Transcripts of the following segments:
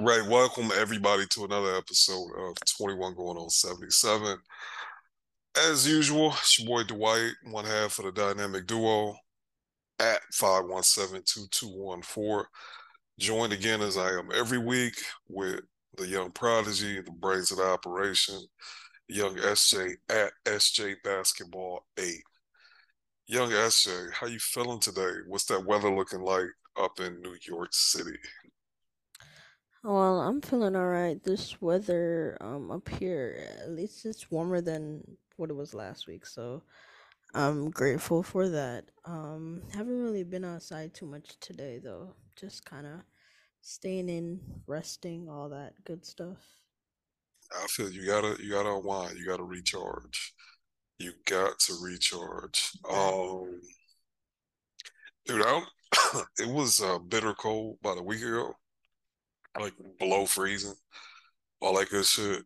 All right, welcome everybody to another episode of 21 going on 77. As usual, it's your boy Dwight, one half of the dynamic duo at 517-2214. Joined again as I am every week with the young prodigy, the brains of the operation, young SJ at SJ Basketball 8. Young SJ, how you feeling today? What's that weather looking like up in New York City? Well, I'm feeling all right. This weather um up here, at least it's warmer than what it was last week, so I'm grateful for that. Um, haven't really been outside too much today though. Just kind of staying in, resting, all that good stuff. I feel you gotta you gotta unwind, you gotta recharge. You got to recharge. Um, dude, I, it was uh, bitter cold about a week ago like below freezing, all that good shit.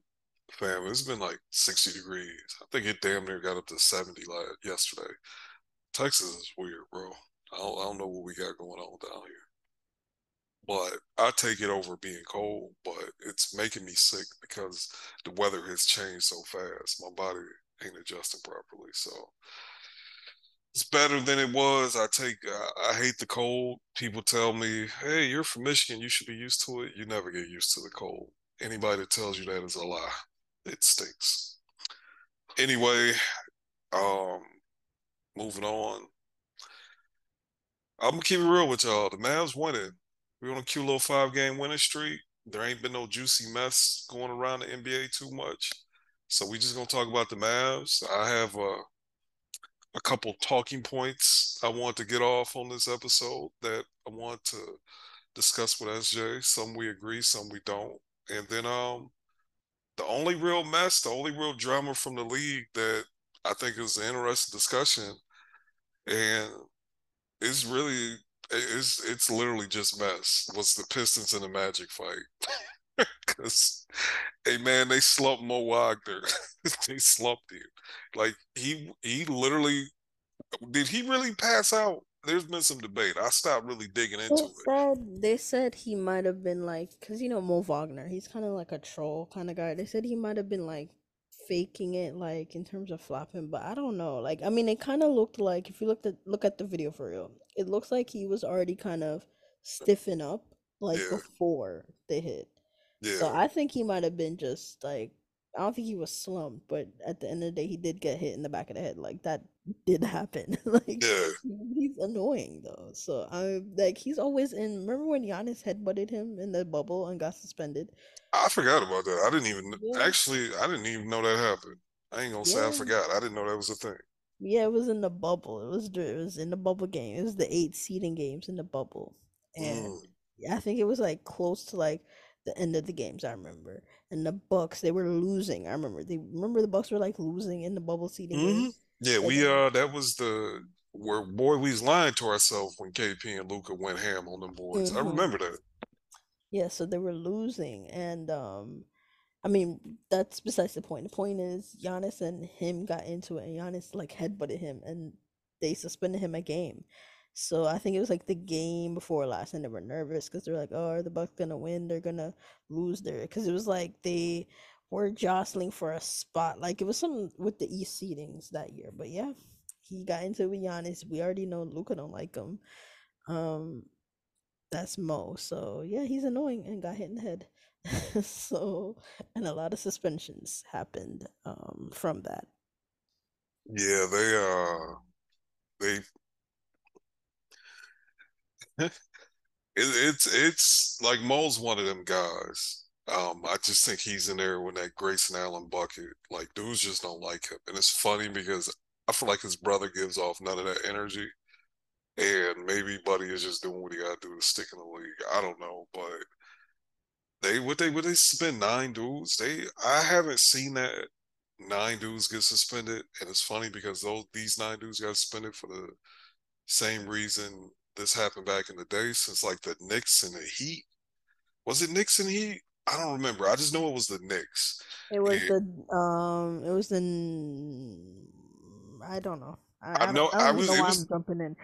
Fam, it's been like 60 degrees. I think it damn near got up to 70 like yesterday. Texas is weird, bro. I don't, I don't know what we got going on down here. But I take it over being cold, but it's making me sick because the weather has changed so fast. My body ain't adjusting properly. So it's better than it was. I take I, I hate the cold. People tell me, "Hey, you're from Michigan. You should be used to it." You never get used to the cold. Anybody that tells you that is a lie. It stinks. Anyway, um, moving on. I'm gonna keep it real with y'all. The Mavs winning. We're on a cute little five game winning streak. There ain't been no juicy mess going around the NBA too much. So we just gonna talk about the Mavs. I have a a couple talking points I want to get off on this episode that I want to discuss with SJ. Some we agree, some we don't. And then um the only real mess, the only real drama from the league that I think is an interesting discussion and it's really it's it's literally just mess was the Pistons and the Magic fight. Cause hey man, they slumped Mo Wagner. they slumped him. Like he he literally did he really pass out? There's been some debate. I stopped really digging into They it. said they said he might have been like, cause you know Mo Wagner, he's kind of like a troll kind of guy. They said he might have been like faking it, like in terms of flopping, but I don't know. Like, I mean, it kind of looked like if you looked at look at the video for real, it looks like he was already kind of stiffen up like Yeah, before they hit. So I think he might have been just like I don't think he was slumped, but at the end of the day, he did get hit in the back of the head. Like that did happen. like yeah. he's annoying though. So I like he's always in. Remember when Giannis headbutted him in the bubble and got suspended? I forgot about that. I didn't even Yeah, actually I didn't even know that happened. I ain't gonna say I forgot. I didn't know that was a thing. yeah. It was in the bubble. It was it was in the bubble game. It was the eight seeding games in the bubble, and Mm. yeah, I think it was like close to like the end of the games. I remember, and the Bucks they were losing. I remember they remember the Bucks were like losing in the bubble seeding hmm Yeah, and we uh that was the where boy we was lying to ourselves when KP and Luka went ham on them boys. I hmm remember that. yeah, so they were losing, and um, I mean that's besides the point. The point is Giannis and him got into it, and Giannis like headbutted him, and they suspended him a game. So I think it was like the game before last, and they were nervous because they're like, "Oh, are the Bucks gonna win? They're gonna lose there." Because it was like they were jostling for a spot. Like it was something with the East seedings that year. But yeah, he got into it with Giannis. We already know Luka don't like him. Um, that's Mo. So yeah, he's annoying and got hit in the head. so and a lot of suspensions happened um from that. Yeah, they uh they it, it's it's like Mo's one of them guys. Um, I just think he's in there with that Grayson Allen bucket. Like dudes just don't like him, and it's funny because I feel like his brother gives off none of that energy, and maybe Buddy is just doing what he got to do to stick in the league. I don't know, but they would they would they spend nine dudes. They I haven't seen that nine dudes get suspended, and it's funny because those these nine dudes got suspended for the same reason this happened back in the day, since like the Knicks and the Heat. Was it Knicks and Heat? I don't remember. I just know it was the Knicks. It was And the um it was the I don't know. I, I I know I I was. know was. I'm jumping in.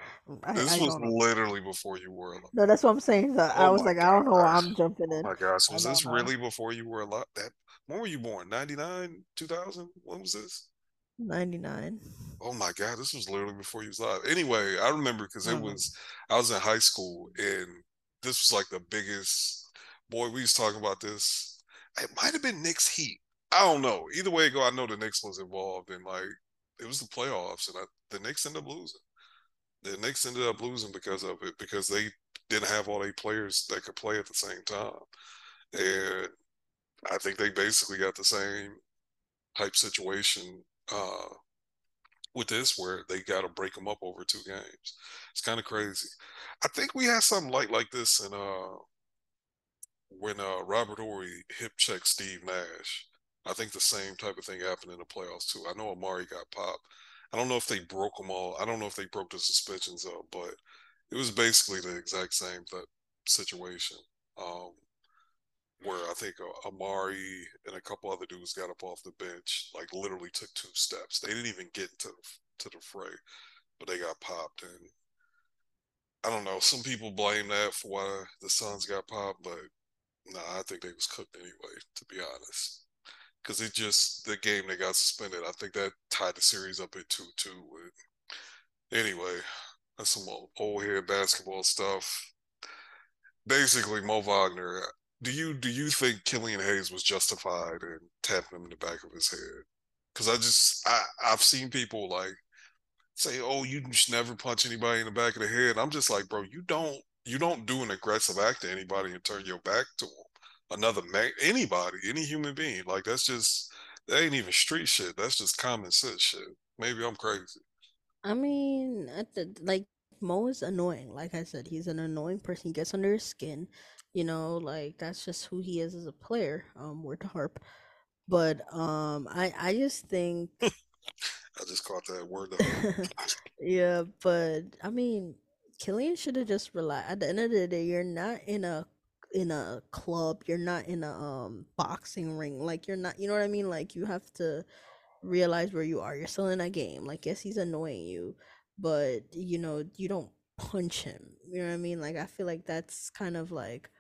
I, This I was literally before you were alive. No, that's what I'm saying. So I Oh was my like, I don't know why. I'm jumping Oh in. my gosh. Was this know. really before you were alive? That when were you born? 99, 2000? When was this? 99. Oh my God, this was literally before you was live. Anyway, I remember because it Um, was I was in high school and this was like the biggest boy, we was talking about this. It might have been Knicks Heat. I don't know. Either way go, I know the Knicks was involved and like it was the playoffs and I, the Knicks ended up losing. The Knicks ended up losing because of it, because they didn't have all their players that could play at the same time. And I think they basically got the same type situation uh, with this where they got to break them up over two games. It's kind of crazy. I think we had something like like this in uh when uh Robert Horry hip checked Steve Nash. I think the same type of thing happened in the playoffs too. I know Amar'e got popped. I don't know if they broke them all. I don't know if they broke the suspensions up, but it was basically the exact same th- situation. Um, where I think uh, Amar'e and a couple other dudes got up off the bench, like literally took two steps. They didn't even get to the, to the fray, but they got popped. And I don't know. Some people blame that for why the Suns got popped, but no, nah, I think they was cooked anyway. To be honest, because it just the game they got suspended. I think that tied the series up at two two. Anyway, that's some old, old head basketball stuff. Basically, Mo Wagner do you do you think Killian Hayes was justified in tapping him in the back of his head? Because I just I I've seen people like say, "Oh, you should never punch anybody in the back of the head." I'm just like, bro, you don't you don't do an aggressive act to anybody and turn your back to them. Another man, anybody, any human being, like that's just that ain't even street shit. That's just common sense shit. Maybe I'm crazy. I mean, like Mo is annoying. Like I said, he's an annoying person. He gets under your skin. You know, like that's just who he is as a player. Um, word to harp. But um, I I just think I just caught that word yeah, but I mean, Killian should have just relaxed. At the end of the day, you're not in a in a club. You're not in a um boxing ring. Like you're not. You know what I mean? Like you have to realize where you are. You're still in a game. Like yes, he's annoying you, but you know you don't punch him. You know what I mean? Like I feel like that's kind of like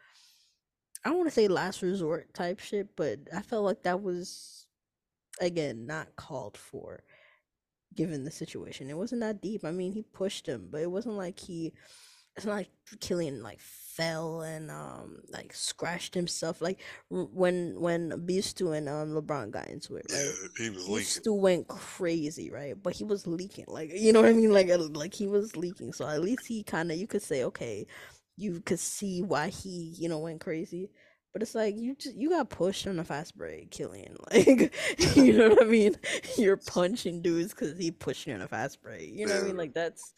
I don't want to say last resort type shit, but I felt like that was again not called for given the situation. It wasn't that deep. I mean, he pushed him, but it wasn't like he it's not like Killian like fell and um like scratched himself like when when Bistu and um LeBron got into it, right? Yeah, he was leaking. Bistu went crazy, right? But he was leaking, like you know what I mean, like like he was leaking. So at least he kind of you could say, okay, you could see why he you know went crazy. But it's like you just you got pushed on a fast break, Killian. Like you know what I mean? You're punching dudes because he pushed you on a fast break. You know what I mean? Like that's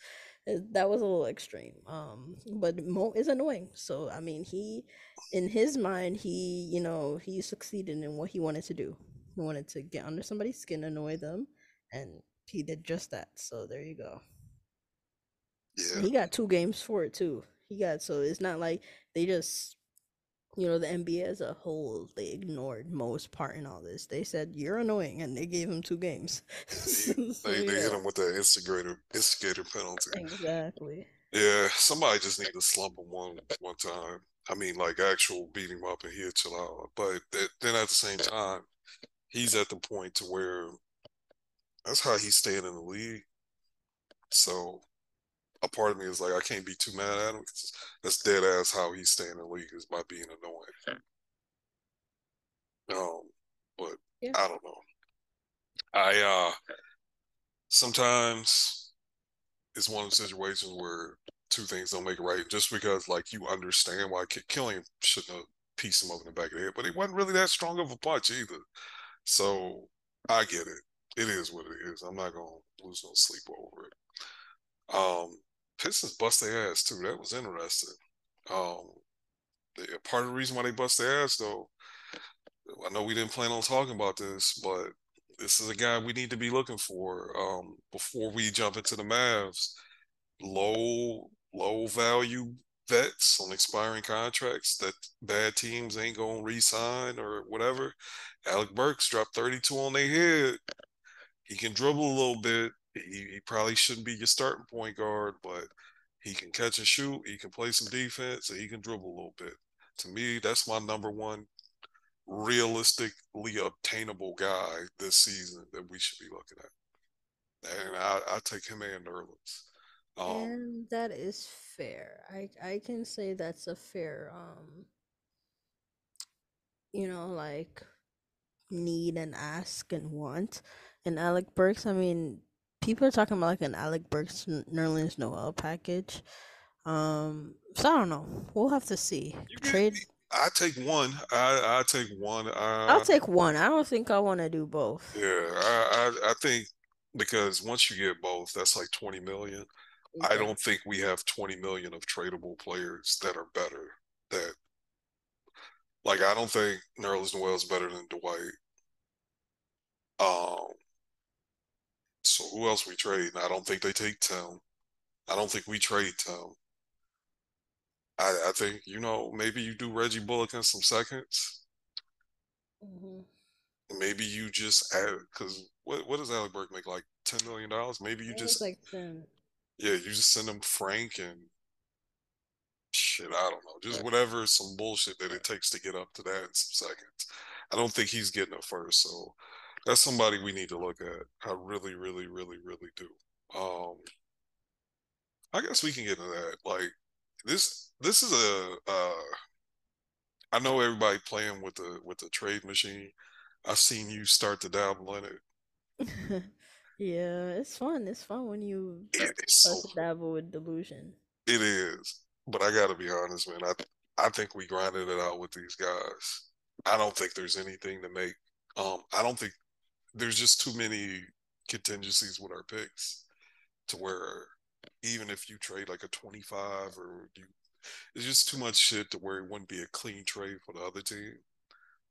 uh, that was a little extreme. Um, but Mo is annoying. So I mean, he in his mind, he you know he succeeded in what he wanted to do. He wanted to get under somebody's skin, annoy them, and he did just that. So there you go. Yeah. He got two games for it too. He got so it's not like they just you know the NBA as a whole they ignored most part in all this. They said you're annoying, and they gave him two games. so, They, they yeah. hit him with that instigator instigator penalty. Exactly. Yeah, somebody just need to slump him one one time. I mean, like actual beat him up and he'll chill out. But th- then at the same time, he's at the point to where that's how he's staying in the league. So a part of me is like, I can't be too mad at him because that's dead ass how he's staying in the league is by being annoying. Um, but Yeah. I don't know. I uh sometimes it's one of the situations where two things don't make it right. Just because like you understand why K- Killian shouldn't have pieced him up in the back of the head, but he wasn't really that strong of a punch either. So I get it. It is what it is. I'm not gonna lose no sleep over it. Um, Pistons bust their ass too. That was interesting. Um, part of the reason why they bust their ass though, I know we didn't plan on talking about this, but this is a guy we need to be looking for um, before we jump into the Mavs. Low, low value vets on expiring contracts that bad teams ain't gonna re-sign or whatever. Alec Burks dropped 32 on their head. He can dribble a little bit. He, he probably shouldn't be your starting point guard, but he can catch and shoot, he can play some defense, and he can dribble a little bit. To me, that's my number one realistically obtainable guy this season that we should be looking at. And I, I take him and Nerlens. Um, and that is fair. I I can say that's a fair um you know like need and ask and want. And Alec Burks, I mean, people are talking about like an Alec Burks Nerlens Noel package. Um, so I don't know. We'll have to see. You Trade. I take one. I I take one. Uh, I'll take one. I don't think I want to do both. Yeah, I, I I think because once you get both, that's like twenty million. I don't think we have 20 million of tradable players that are better. That, like, I don't think Nerlens Noel is better than Dwight. Um, so who else we trade? I don't think they take Tim. I don't think we trade Tim. I, I think you know maybe you do Reggie Bullock in some seconds. Mm-hmm. Maybe you just add because what what does Alec Burke make like ten million dollars? Maybe you just like 10. Yeah, you just send them Frank and shit. I don't know, just whatever, some bullshit that it takes to get up to that in some seconds. I don't think he's getting it first, so that's somebody we need to look at. I really, really, really, really do. Um, I guess we can get into that. Like this, this is a. Uh, I know everybody playing with the with the trade machine. I've seen you start to dabble in it. Yeah, it's fun. It's fun when you is so dabble with delusion. It is, but I got to be honest, man. I I think we grinded it out with these guys. I don't think there's anything to make. Um, I don't think there's just too many contingencies with our picks to where even if you trade like a 25 or you, it's just too much shit to where it wouldn't be a clean trade for the other team.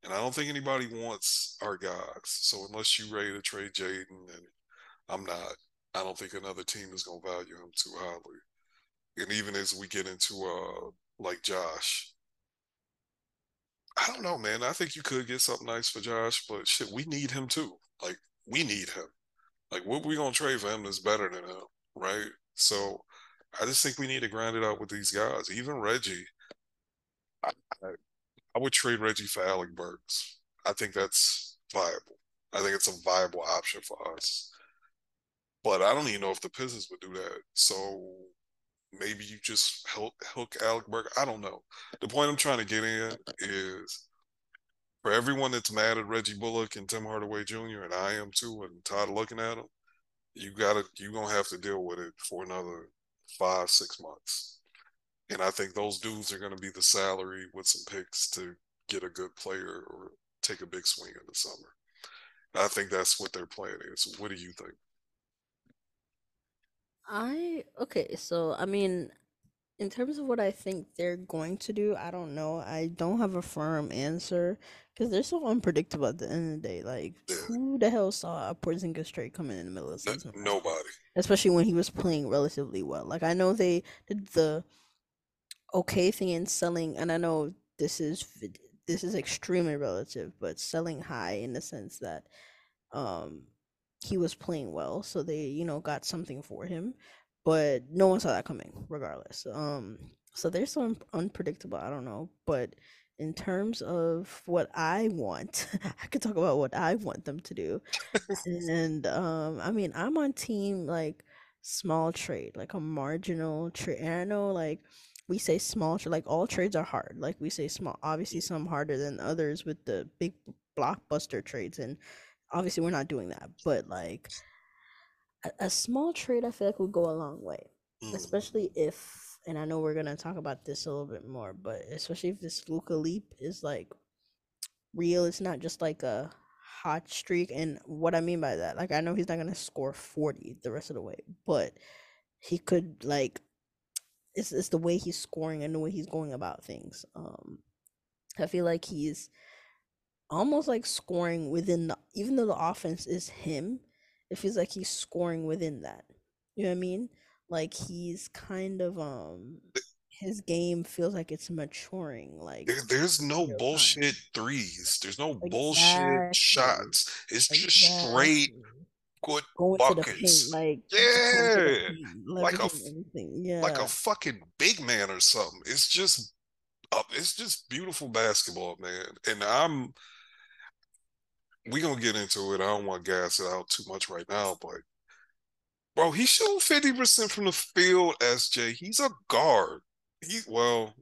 And I don't think anybody wants our guys. So unless you ready to trade Jaden and I'm not. I don't think another team is going to value him too highly. And even as we get into uh like Josh, I don't know, man. I think you could get something nice for Josh, but shit, we need him too. Like we need him. Like what we gonna trade for him is better than him, right? So I just think we need to grind it out with these guys. Even Reggie, I, I, I would trade Reggie for Alec Burks. I think that's viable. I think it's a viable option for us. But I don't even know if the Pistons would do that. So maybe you just hook, hook Alec Burke. I don't know. The point I'm trying to get in is for everyone that's mad at Reggie Bullock and Tim Hardaway Jr. and I am too, and Todd looking at him, you gotta you're gonna have to deal with it for another five six months. And I think those dudes are gonna be the salary with some picks to get a good player or take a big swing in the summer. I think that's what their plan is. What do you think? I okay, so I mean, in terms of what I think they're going to do, I don't know. I don't have a firm answer because they're so unpredictable at the end of the day. Like, who the hell saw a Porzingis trade coming in the middle of the season? Nobody. Especially when he was playing relatively well. Like, I know they did the okay thing in selling, and I know this is this is extremely relative, but selling high in the sense that um he was playing well, so they, you know, got something for him. But no one saw that coming, regardless. Um, so they're so un- unpredictable. I don't know, but in terms of what I want, I could talk about what I want them to do. and um, I mean, I'm on team like small trade, like a marginal trade. I know like we say small trade, like all trades are hard. Like we say small, obviously some harder than others with the big blockbuster trades and obviously we're not doing that, but like a, a small trade, I feel like would go a long way, mm. especially if, and I know we're gonna talk about this a little bit more, but especially if this Luka leap is like real, it's not just like a hot streak. And what I mean by that, like I know he's not gonna score forty the rest of the way, but he could like it's it's the way he's scoring and the way he's going about things. Um, I feel like he's almost like scoring within the even though the offense is him, it feels like he's scoring within that. You know what I mean? Like he's kind of um his game feels like it's maturing. Like there, there's no bullshit threes. There's no exactly. bullshit shots. It's exactly. just straight good going to the paint, buckets. like just going to the Yeah, paint, like a f- like a fucking big man or something. It's just uh, it's just beautiful basketball, man. And I'm we gonna get into it. I don't want to gas it out too much right now, but bro, he's shooting fifty percent from the field. SJ, he's a guard. He well,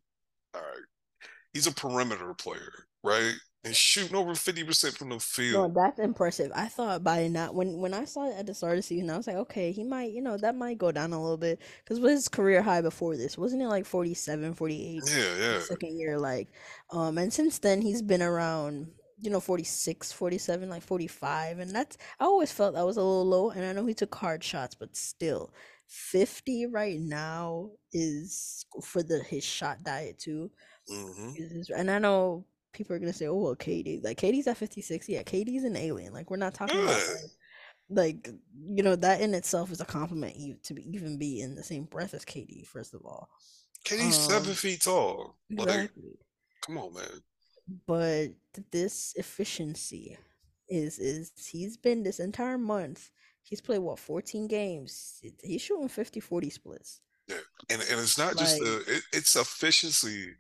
all right, he's a perimeter player, right? And shooting over fifty percent from the field. No, that's impressive. I thought by now when when I saw it at the start of the season, I was like, okay, he might, you know, that might go down a little bit because was his career high before this? Wasn't it like 47, 48 Yeah, yeah. second year like um and since then he's been around you know 46, 47, like 45 and that's I always felt that was a little low and I know he took hard shots, but still 50 right now is for the his shot diet too hmm is- and I know people are gonna say, "Oh, well, KD, like KD's at 56. Yeah, KD's an alien. Like we're not talking about like, like you know that in itself is a compliment you to be, even be in the same breath as Katie. First of all, KD's seven um, feet tall. Like, exactly. come on, man. But this efficiency is is he's been this entire month. He's played what 14 games. He's shooting 50 40 splits. Yeah, and and it's not just the it, it's efficiency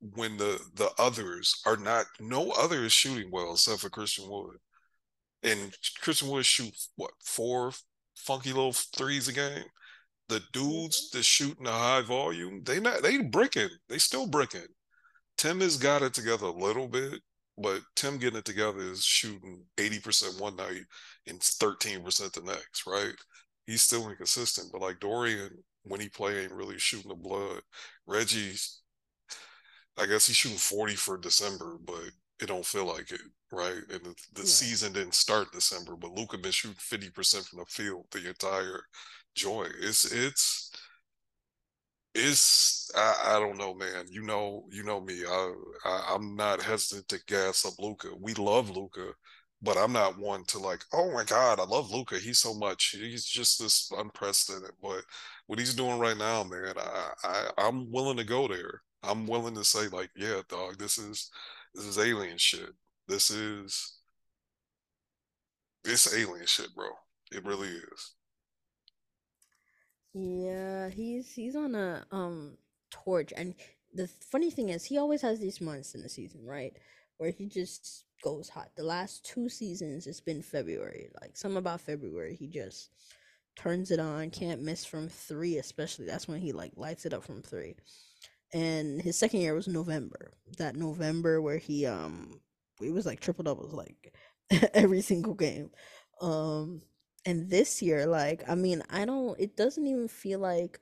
when the the others are not no other is shooting well except for Christian Wood. And Christian Wood shoot what four funky little threes a game. The dudes Mhm. that shooting a high volume, they not they bricking. They still bricking. Tim has got it together a little bit, but Tim getting it together is shooting 80% one night and 13% the next, right? He's still inconsistent, but like Dorian, when he play, ain't really shooting the blood. Reggie's, I guess he's shooting 40 for December, but it don't feel like it, right? And the, the right. season didn't start December, but Luka been shooting 50% from the field the entire joy. It's it's it's I, I don't know, man. You know, you know me. I, I I'm not hesitant to gas up Luka. We love Luka, but I'm not one to like, oh my God, I love Luka. He's so much. He's just this unprecedented. But what he's doing right now, man, I, I I'm willing to go there. I'm willing to say, like, yeah, dog, this is this is alien shit. This is it's alien shit, bro. It really is. Yeah, he's he's on a um torch, and the funny thing is, he always has these months in the season, right, where he just goes hot. The last two seasons, it's been February. Like some about February, he just turns it on, can't miss from three, especially. That's when he like lights it up from three. And his second year was November. That November where he um it was like triple doubles like every single game. Um and this year like I mean, I don't it doesn't even feel like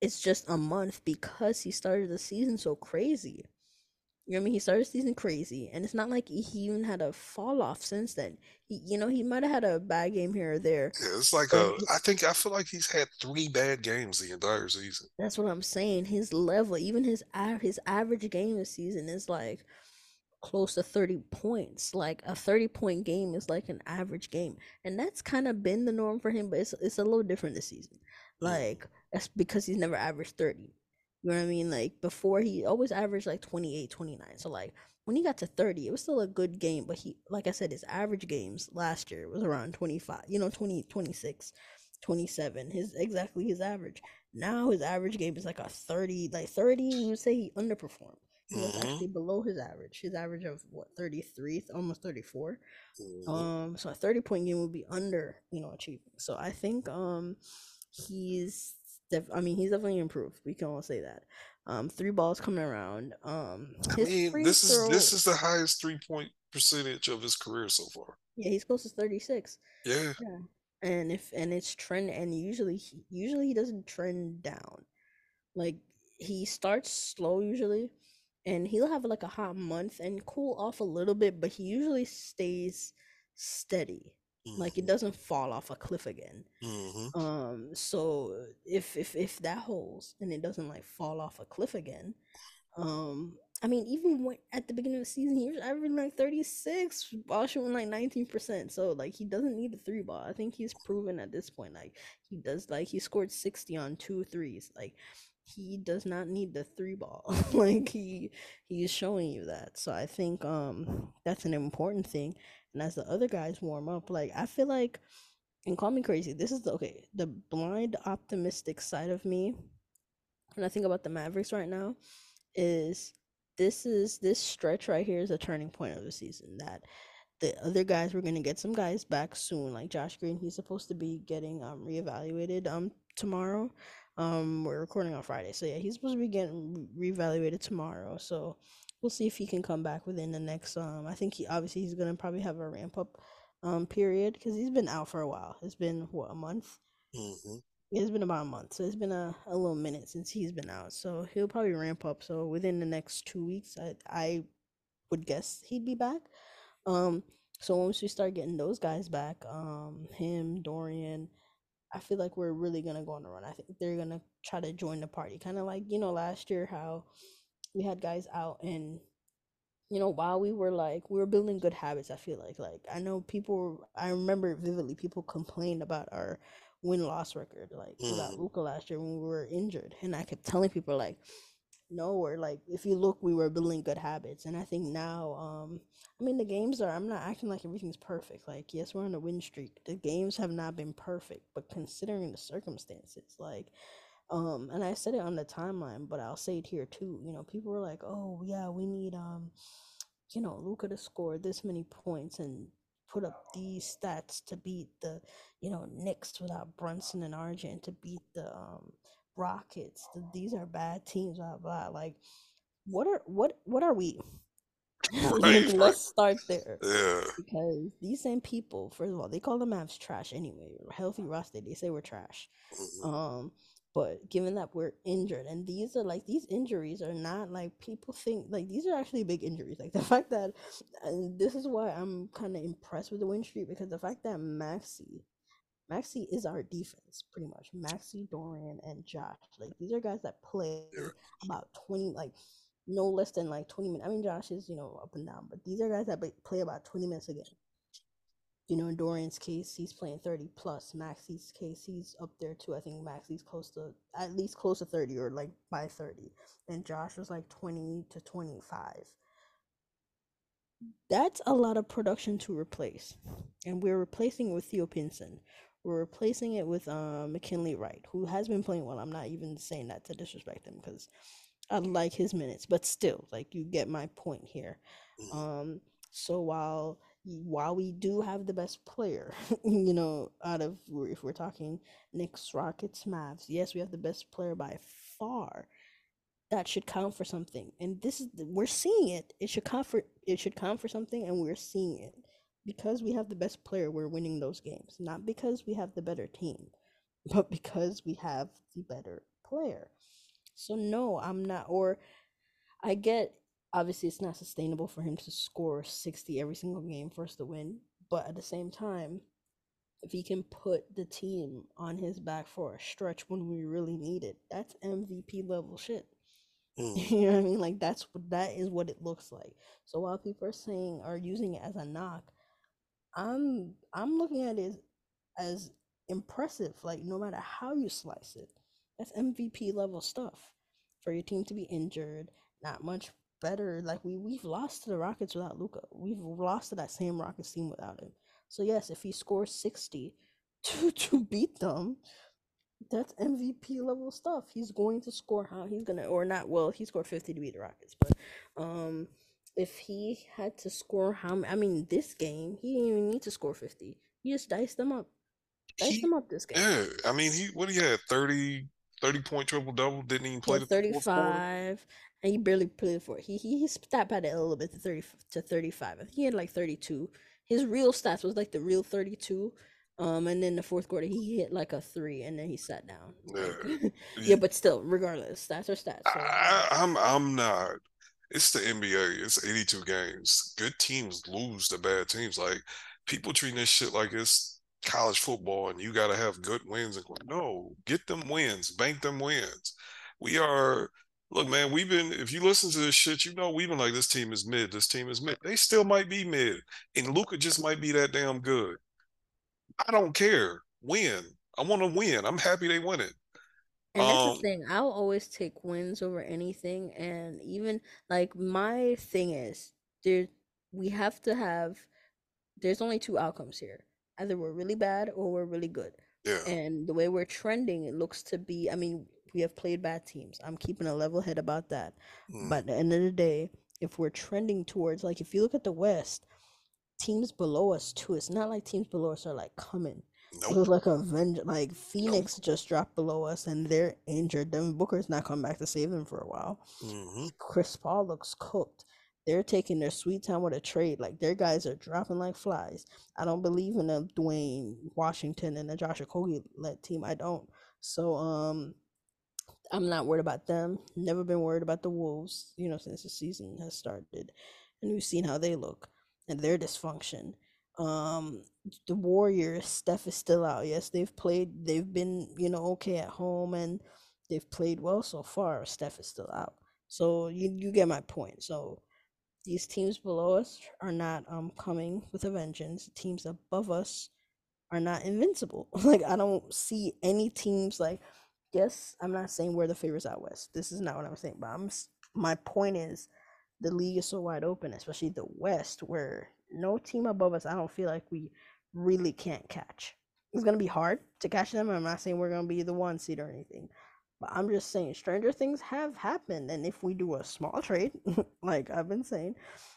it's just a month because he started the season so crazy. You know what I mean? He started the season crazy, and it's not like he he even had a fall off since then. He, you know, he might have had a bad game here or there, Yeah, it's like a. I think I feel like he's had three bad games the entire season. That's what I'm saying. His level, even his his average game this season is like close to 30 points. Like a 30 point game is like an average game. And that's kind of been the norm for him, but it's it's a little different this season. Like that's because he's never averaged 30. You know what I mean? Like before he always averaged like 28, 29. So like when he got to 30, it was still a good game, but he like I said his average games last year was around 25, you know, 20 26, 27. His exactly his average. Now his average game is like a 30, like 30, you would say he underperformed. He was actually below his average. His average of what 33, almost 34. hmm Um so a 30 point game would be under, you know, achieving. So I think um he's def- I mean he's definitely improved. We can all say that. Um three balls coming around. Um I mean, this is this is the highest three point percentage of his career so far. yeah, he's close to 36. Yeah, Yeah. And if and it's trend and usually he, usually he doesn't trend down. Like he starts slow usually and he'll have like a hot month and cool off a little bit, but he usually stays steady. Like it hmm doesn't fall off a cliff again. hmm Um so if if if that holds and it doesn't like fall off a cliff again, um I mean even when at the beginning of the season he was averaging like 36 while shooting like 19%. So like he doesn't need the three ball. I think he's proven at this point like he does like he scored 60 on two threes. Like he does not need the three ball. like he he's showing you that. So I think um that's an important thing. And as the other guys warm up, like I feel like and call me crazy. This is the okay, the blind optimistic side of me. When I think about the Mavericks right now, is this is this stretch right here is a turning point of the season that the other guys we're gonna get some guys back soon like josh green he's supposed to be getting um reevaluated um tomorrow um we're recording on friday so yeah he's supposed to be getting reevaluated tomorrow so we'll see if he can come back within the next um i think he obviously he's gonna probably have a ramp up um period because he's been out for a while it's been what a month hmm it's been about a month, so it's been a, a little minute since he's been out. So he'll probably ramp up. So within the next two weeks, I I would guess he'd be back. Um, so once we start getting those guys back, um, him, Dorian, I feel like we're really gonna go on a run. I think they're gonna try to join the party, kind of like you know last year how we had guys out and you know while we were like we were building good habits. I feel like like I know people. I remember vividly people complained about our win loss record like without Mm. Luka last year when we were injured, and I kept telling people like no, or like if you look, we were building good habits, and I think now, um, I mean, the games are. I'm not acting like everything's perfect. Like, yes, we're on a win streak. The games have not been perfect, but considering the circumstances, like, um, and I said it on the timeline, but I'll say it here too. You know, people were like, "Oh, yeah, we need um, you know, Luka to score this many points and put up these stats to beat the, you know, Knicks without Brunson and and to beat the um Rockets. th- These are bad teams, blah blah. Like, what are what what are we? Right, let's start there Yeah. because these same people, first of all, they call the Mavs trash anyway. Healthy roster, they say we're trash. Mhm. Um, but given that we're injured, and these are like these injuries are not like people think like these are actually big injuries. Like the fact that, and this is why I'm kind of impressed with the win streak because the fact that Maxi, Maxi is our defense pretty much. Maxi, Dorian, and Josh. Like these are guys that play about twenty, like no less than like twenty minutes. I mean, Josh is you know up and down, but these are guys that play about twenty minutes a game. You know, in Dorian's case, he's playing 30 plus. Maxi's case, he's up there too. I think Maxi's close to at least close to 30 or like by 30. And Josh was like 20 to 25. That's a lot of production to replace. And we're replacing with Theo Pinson. We're replacing it with uh, McKinley Wright, who has been playing well. I'm not even saying that to disrespect him because I like his minutes, but still, like you get my point here. Mhm. Um, so while while we do have the best player, you know, out of if we're talking Knicks, Rockets, Mavs, yes, we have the best player by far. That should count for something, and this is we're seeing it. It should count for it should count for something, and we're seeing it because we have the best player. We're winning those games, not because we have the better team, but because we have the better player. So no, I'm not. Or I get obviously it's not sustainable for him to score 60 every single game for us to win, but at the same time, if he can put the team on his back for a stretch when we really need it, that's MVP level shit. Mm. You know what I mean? Like that's that is what it looks like. So while people are saying are using it as a knock, I'm I'm looking at it as impressive. Like no matter how you slice it, that's MVP level stuff. For your team to be injured, not much better. Like we we've lost to the Rockets without Luka. We've lost to that same Rockets team without him. So yes, if he scores sixty to to beat them, that's MVP level stuff. He's going to score how he's gonna or not. Well, he scored fifty to beat the Rockets, but um, if he had to score how I mean this game, he didn't even need to score fifty. He just diced them up, diced He, them up this game. yeah, I mean, he what he had 30, 30 point triple double. Didn't even play had the thirty-five, and he barely played for it. He he he stat padded a little bit to thirty to thirty-five. I think he had like thirty-two. His real stats was like the real thirty-two. Um, and then the fourth quarter he hit like a three, and then he sat down. Yeah. Yeah, but still, regardless, stats are stats. So I, I'm I'm not. It's the NBA. It's 82 games. Good teams lose to bad teams. Like people treating this shit like it's college football and you got to have good wins. And no, get them wins, bank them wins. We are. Look, man, we've been. If you listen to this shit, you know we've been like this team is mid. This team is mid. They still might be mid, and Luka just might be that damn good. I don't care. Win. I want to win. I'm happy they win it. And that's the um, thing. I'll always take wins over anything. And even like my thing is there we have to have there's only two outcomes here. Either we're really bad or we're really good. Yeah. And the way we're trending, it looks to be I mean, we have played bad teams. I'm keeping a level head about that. Mm. But at the end of the day, if we're trending towards like if you look at the West, teams below us too, it's not like teams below us are like coming. Nope. It was like a venge like Phoenix nope. just dropped below us and they're injured. Devin Booker's not coming back to save them for a while. Mm-hmm. Chris Paul looks cooked. They're taking their sweet time with a trade. Like their guys are dropping like flies. I don't believe in a Duane Washington and a Josh Okogie led team. I don't. So um I'm not worried about them. Never been worried about the Wolves, you know, since the season has started. And we've seen how they look and their dysfunction. Um, the Warriors, Steph is still out. Yes, they've played, they've been, you know, okay at home and they've played well so far. Steph is still out. So you you get my point. So these teams below us are not um coming with a vengeance. Teams above us are not invincible. like I don't see any teams like yes, I'm not saying we're the favorites out west. This is not what I'm saying, but I'm my point is the league is so wide open, especially the West, where no team above us, I don't feel like we really can't catch. It's gonna be hard to catch them. I'm not saying we're gonna be the one seed or anything, but I'm just saying stranger things have happened. And if we do a small trade, like I've been saying,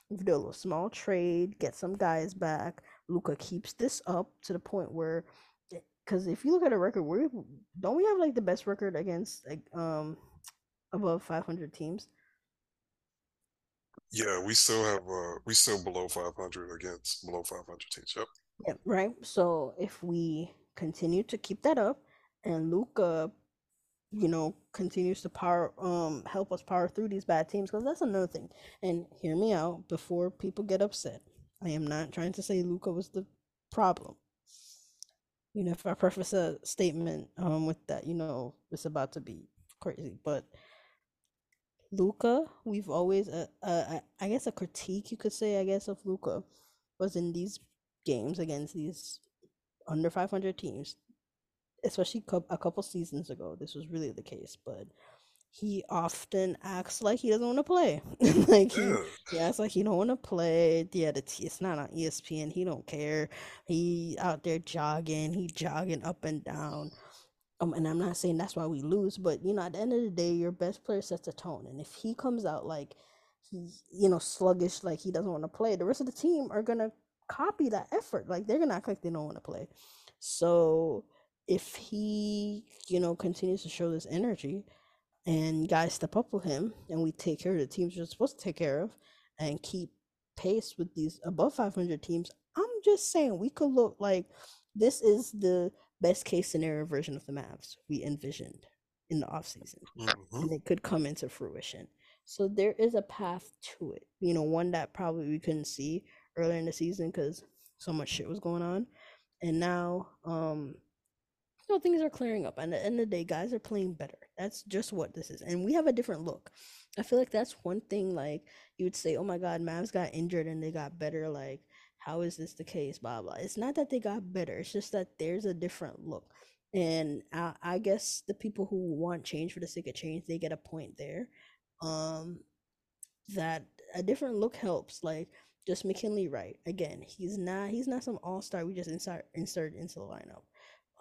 if we do a little small trade, get some guys back, Luka keeps this up to the point where, because if you look at a record, we don't we have like the best record against like um above 500 teams. Yeah, we still have uh we still below 500 against below 500 teams. Yep. Yeah, right. So if we continue to keep that up and Luka, you know continues to power um help us power through these bad teams because that's another thing. And hear me out before people get upset. I am not trying to say Luka was the problem. You know, if I preface a statement um with that, you know, it's about to be crazy, but Luka, we've always, uh, uh, I guess, a critique you could say, I guess, of Luka was in these games against these under 500 teams, especially a couple seasons ago. This was really the case, but he often acts like he doesn't want to play. like he, he acts like he don't want to play. Yeah, the t- it's not on ESPN. He don't care. He out there jogging. He jogging up and down. Um, and I'm not saying that's why we lose, but you know, at the end of the day, your best player sets a tone. And if he comes out like he's, you know, sluggish, like he doesn't want to play, the rest of the team are gonna copy that effort. Like they're gonna act like they don't want to play. So if he, you know, continues to show this energy and guys step up with him and we take care of the teams we're supposed to take care of and keep pace with these above 500 teams, I'm just saying we could look like this is the best case scenario version of the Mavs we envisioned in the offseason. Mm-hmm. And it could come into fruition. So there is a path to it. You know, one that probably we couldn't see earlier in the season because so much shit was going on. And now, um, you know, things are clearing up. And at the end of the day, guys are playing better. That's just what this is. And we have a different look. I feel like that's one thing, like, you would say, oh my God, Mavs got injured and they got better. Like, how is this the case blah blah it's not that they got better it's just that there's a different look. And I, I guess the people who want change for the sake of change they get a point there. Um that a different look helps like just McKinley Wright again he's not he's not some all-star we just insert insert into the lineup.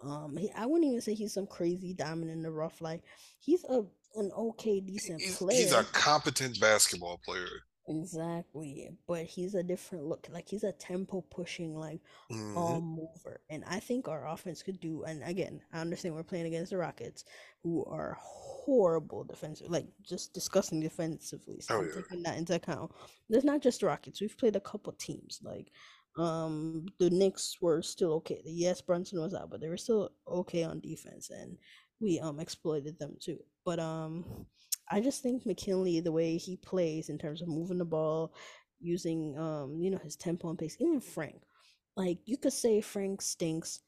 Um he, I wouldn't even say he's some crazy diamond in the rough like he's a an okay decent he's, player he's a competent basketball player Exactly. But he's a different look. Like he's a tempo pushing, like mm-hmm. all mover. And I think our offense could do and again, I understand we're playing against the Rockets, who are horrible defensive like just disgusting defensively. So oh, yeah. taking that into account. There's not just the Rockets. We've played a couple teams. Like um the Knicks were still okay. Yes, Brunson was out, but they were still okay on defense and we um exploited them too. But um I just think McKinley, the way he plays in terms of moving the ball, using um, you know, his tempo and pace, even Frank. Like you could say Frank stinks.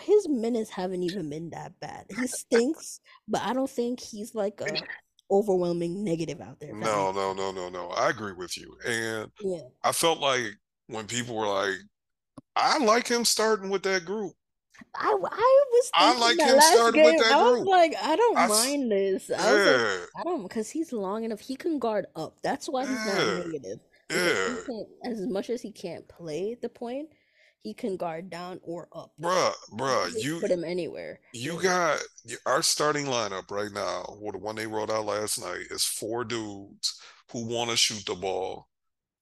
His minutes haven't even been that bad. He stinks, but I don't think he's like a overwhelming negative out there. No, no, no, no, no. I agree with you. And yeah. I felt like when people were like, I like him starting with that group. I, I was I like him last starting with game. that I was like, I don't I mind this. I was like, I don't because he's long enough. He can guard up. That's why he's not negative yeah. can, as much as he can't play the point, he can guard down or up. Bruh, bruh, just you put him anywhere, you got our starting lineup right now, or the one they wrote out last night, is four dudes who want to shoot the ball.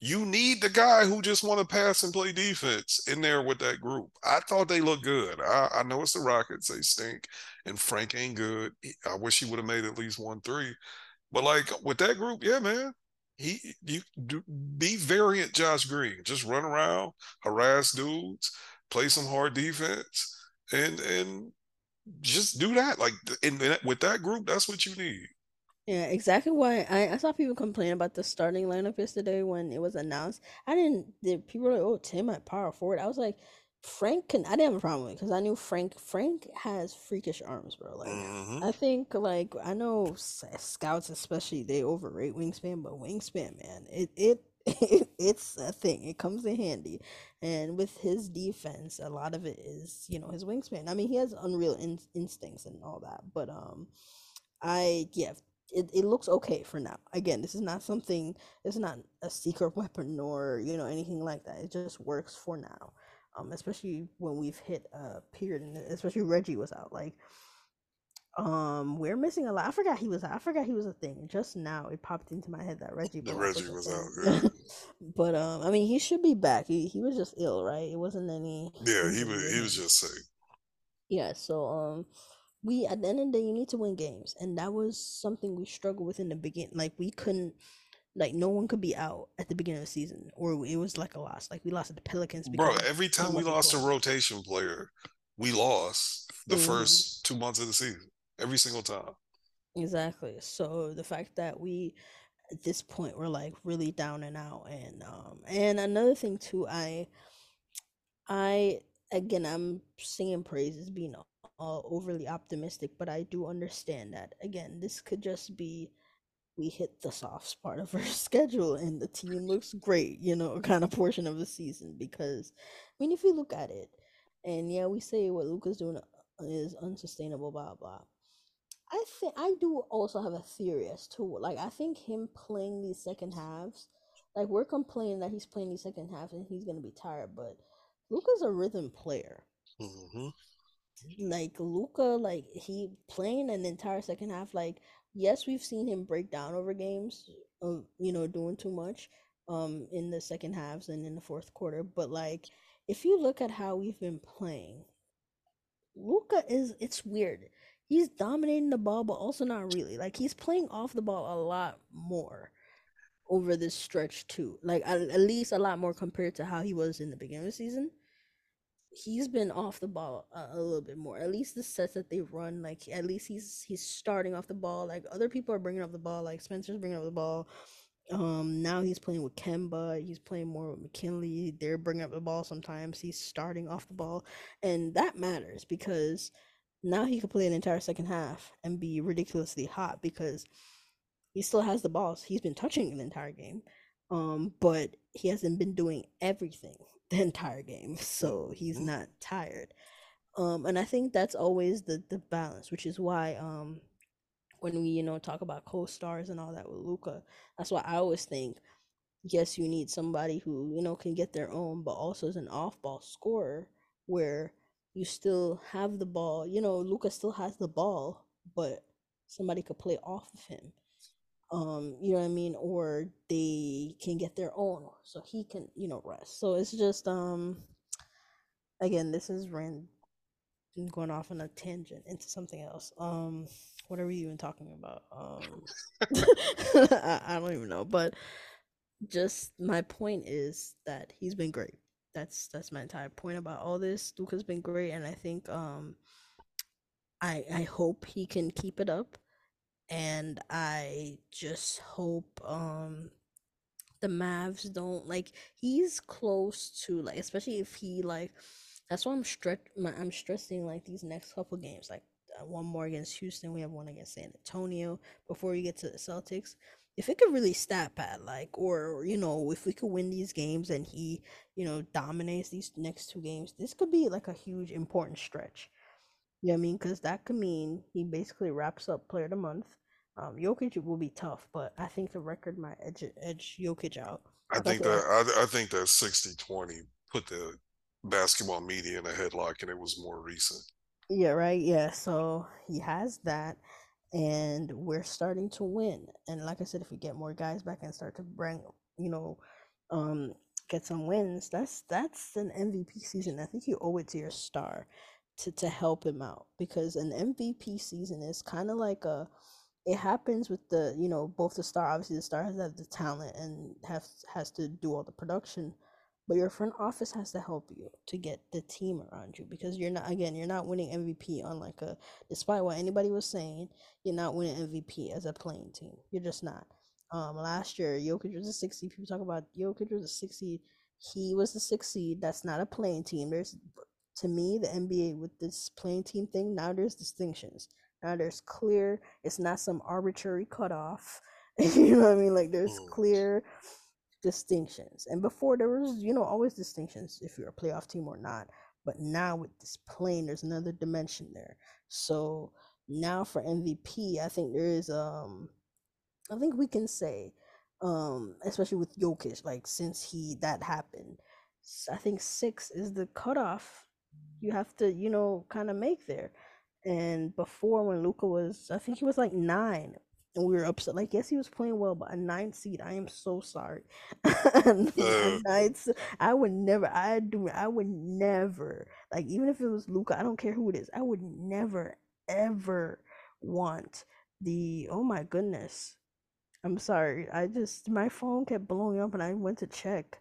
You need the guy who just want to pass and play defense in there with that group. I thought they looked good. I, I know it's the Rockets, they stink, and Frank ain't good. I wish he would have made at least one three. But like with that group, yeah, man, he you do, be variant Josh Green. Just run around, harass dudes, play some hard defense, and and just do that. Like in, in with that group, that's what you need. Yeah, exactly why I, I saw people complain about the starting lineup yesterday when it was announced. I didn't, the people were like, oh, Tim at power forward. I was like, Frank can, I didn't have a problem with it because I knew Frank, Frank has freakish arms, bro. Like, hmm I think, like, I know scouts, especially, they overrate wingspan, but wingspan, man, it, it, it, it's a thing. It comes in handy. And with his defense, a lot of it is, you know, his wingspan. I mean, he has unreal in instincts and all that, but, um, I yeah, it, it looks okay for now. Again, this is not something it's not a secret weapon or, you know, anything like that. It just works for now. Um, especially when we've hit a period and especially Reggie was out. Like, um, we're missing a lot. I forgot he was out. I forgot he was a thing. Just now it popped into my head that Reggie The Bullock was Reggie was out. Yeah. But um, I mean, he should be back. He he was just ill, right? It wasn't any yeah. He was he was just sick. Yeah, so um we at the end of the day you need to win games and that was something we struggled with in the beginning. Like we couldn't like no one could be out at the beginning of the season or it was like a loss. Like we lost to the Pelicans Bro, every time we lost a rotation player, we lost the hmm first two months of the season. Every single time. Exactly. So the fact that we at this point we're like really down and out and um and another thing too I I again I'm singing praises being uh, overly optimistic but I do understand that again this could just be we hit the soft spot of our schedule and the team looks great, you know, kind of portion of the season. Because, I mean, if you look at it, and yeah, we say what Luka's doing uh, is unsustainable, blah, blah. I think I do also have a theory as to like I think him playing these second halves, like we're complaining that he's playing these second halves and he's gonna be tired, but Luka's a rhythm player hmm like Luka, like he playing an entire second half. Like, yes, we've seen him break down over games of you know doing too much um in the second halves and in the fourth quarter. But like, if you look at how we've been playing, Luka is it's weird. He's dominating the ball, but also not really. Like he's playing off the ball a lot more over this stretch too. Like at, at least a lot more compared to how he was in the beginning of the season he's been off the ball a, a little bit more. At least the sets that they run, like at least he's he's starting off the ball. Like other people are bringing up the ball, like Spencer's bringing up the ball. Um, now he's playing with Kemba. He's playing more with McKinley. They're bringing up the ball sometimes. He's starting off the ball, and that matters because now he could play an entire second half and be ridiculously hot because he still has the balls. He's been touching the entire game, um, but he hasn't been doing everything the entire game, so he's hmm not tired. Um, and I think that's always the the balance, which is why um when we you know talk about co-stars and all that with Luka, that's why I always think yes, you need somebody who you know can get their own, but also is an off-ball scorer where you still have the ball. You know, Luka still has the ball, but somebody could play off of him um you know what i mean or they can get their own so he can you know rest. So it's just um again this is ran going off on a tangent into something else. Um what are we even talking about? Um I, I don't even know but just my point is that he's been great. That's that's my entire point about all this. Luka's been great and i think um i i hope he can keep it up and I just hope um the Mavs don't like he's close to like especially if he like that's why I'm stress I'm stressing like these next couple games like uh, one more against Houston we have one against San Antonio before we get to the Celtics if it could really stat pad like, or you know, if we could win these games and he, you know, dominates these next two games, this could be like a huge important stretch. You know what I mean? Because that could mean he basically wraps up Player of the Month. Um, Jokic will be tough, but I think the record might edge edge Jokic out. I think that I, I think that 60-20 put the basketball media in a headlock, and it was more recent. Yeah, right. Yeah, so he has that, and we're starting to win. And like I said, if we get more guys back and start to bring, you know, um, get some wins, that's that's an MVP season. I think you owe it to your star to to help him out because an MVP season is kind of like a it happens with the you know both the star obviously the star has have the talent and has has to do all the production but your front office has to help you to get the team around you because you're not again you're not winning MVP on like a despite what anybody was saying you're not winning MVP as a play-in team. You're just not. Um last year Jokic was a 60 people talk about Jokic was a 60 he was the sixth seed that's not a play-in team there's to me, the NBA with this play-in team thing, now there's distinctions. Now there's clear, it's not some arbitrary cutoff. you know what I mean? Like there's mm. clear distinctions. And before there was, you know, always distinctions if you're a playoff team or not. But now with this play-in, there's another dimension there. So now for MVP, I think there is um I think we can say, um, especially with Jokic, like since he that happened, I think six is the cutoff you have to, you know, kind of make there. And before when Luka was, I think he was like nine, and we were upset. Like, yes, he was playing well, but a nine seed, I am so sorry. Nights, I would never, I do, I would never, like, even if it was Luka, I don't care who it is, I would never, ever want the. Oh my goodness, I'm sorry. I just my phone kept blowing up, and I went to check.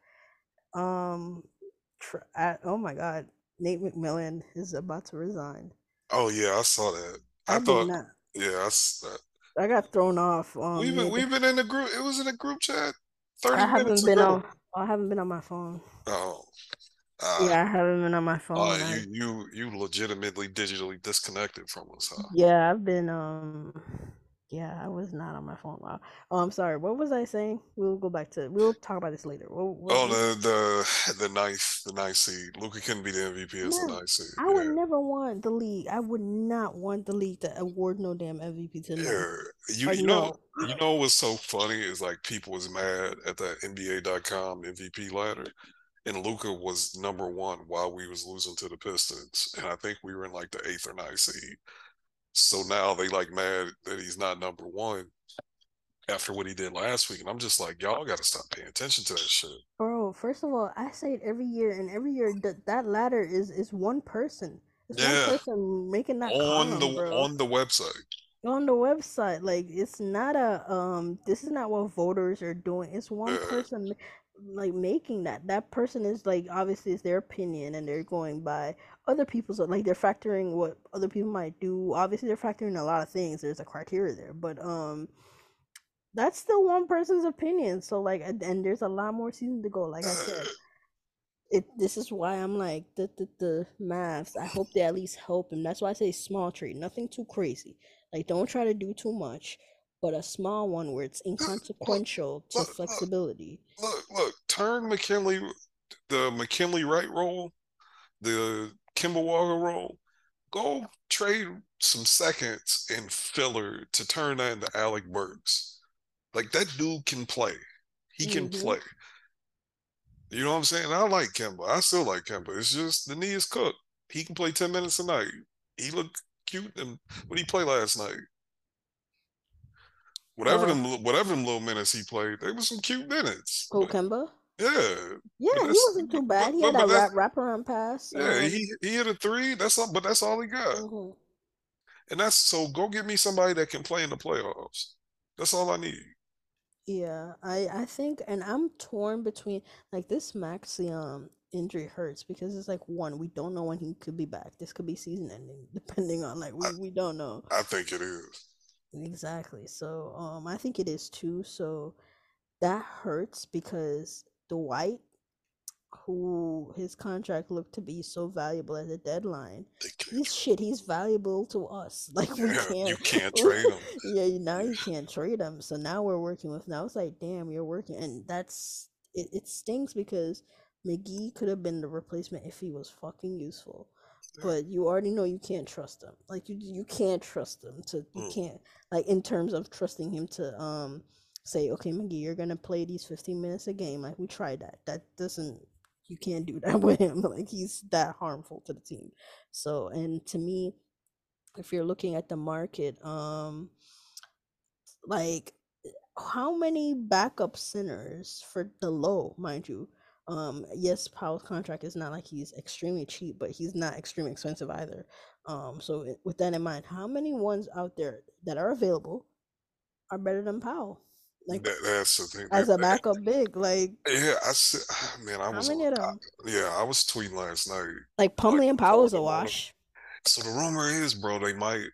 Um, tr- I, oh my god, Nate McMillan is about to resign. Oh yeah, I saw that. I, I thought, not. yeah, I, I got thrown off. Um, we've been we've been in the group. It was in a group chat. Thirty I haven't been ago. on. I haven't been on my phone. Oh. Uh, yeah, I haven't been on my phone. Uh, you you you legitimately digitally disconnected from us, huh? Yeah, I've been um yeah, I was not on my phone. Wow. Oh, I'm sorry. What was I saying? We'll go back to. We'll talk about this later. Oh, the the the ninth the ninth seed. Luka couldn't be the MVP as the ninth seed. I yeah. would never want the league. I would not want the league to award no damn MVP to. Yeah, you like, you know no. you know what's so funny is like people was mad at that NBA.com MVP ladder. And Luka was number one while we was losing to the Pistons, and I think we were in like the eighth or ninth seed. So now they like mad that he's not number one after what he did last week. And I'm just like, y'all got to stop paying attention to that shit. Bro, first of all, I say it every year, and every year that that ladder is is one person. It's yeah. one person making that on column, the bro. on the website. On the website, like it's not a um. This is not what voters are doing. It's one yeah. person like making that that person is like obviously it's their opinion and they're going by other people's like they're factoring what other people might do. Obviously they're factoring a lot of things. There's a criteria there but um that's still one person's opinion. So like and, there's a lot more season to go. Like i said it this is why i'm like the the, the Mavs i hope they at least help him that's why i say small trade nothing too crazy. Like don't try to do too much but a small one where it's inconsequential to look, flexibility. Look, look, turn McKinley, the McKinley Wright role, the Kemba Walker role. Go trade some seconds and filler to turn that into Alec Burks. Like that dude can play. He can mm-hmm. play. You know what I'm saying? I like Kemba. I still like Kemba. It's just the knee is cooked. He can play 10 minutes a night. He looked cute. And what he play last night? Whatever uh, them whatever them little minutes he played, they were some cute minutes. Who Kemba? Yeah. Yeah, he wasn't too bad. But, he had but, a wrap, wraparound pass. Yeah, he he hit a three. That's all, but that's all he got. Mm-hmm. And that's so. Go get me somebody that can play in the playoffs. That's all I need. Yeah, I I think, and I'm torn between like this Maxi um injury hurts because it's like one we don't know when he could be back. This could be season ending, depending on like we, I, we don't know. I think it is. Exactly. So um I think it is too. So that hurts because Dwight who his contract looked to be so valuable at the deadline. He's shit. He's valuable to us. Like we Yeah, can't. you can't trade him. yeah, now you can't trade him. So now we're working with. Now it's like, damn, you're working, and that's it. It stings because McGee could have been the replacement if he was fucking useful. Yeah. But you already know you can't trust him. Like you, you can't trust him to. You Mm. can't like in terms of trusting him to um say, okay, McGee, you're gonna play these 15 minutes a game. Like we tried that. That doesn't. You can't do that with him. Like he's that harmful to the team. So, and to me, if you're looking at the market, um, like how many backup centers for the low, mind you? Um, yes, Powell's contract is not like he's extremely cheap, but he's not extremely expensive either. Um, so with that in mind, how many ones out there that are available are better than Powell? Like That, that's the thing. as that- a backup big, like yeah, I said, man, I was, many on- of I- yeah, I was tweeting last night. Like Plumlee and Powell's a wash. So the rumor is, bro, they might.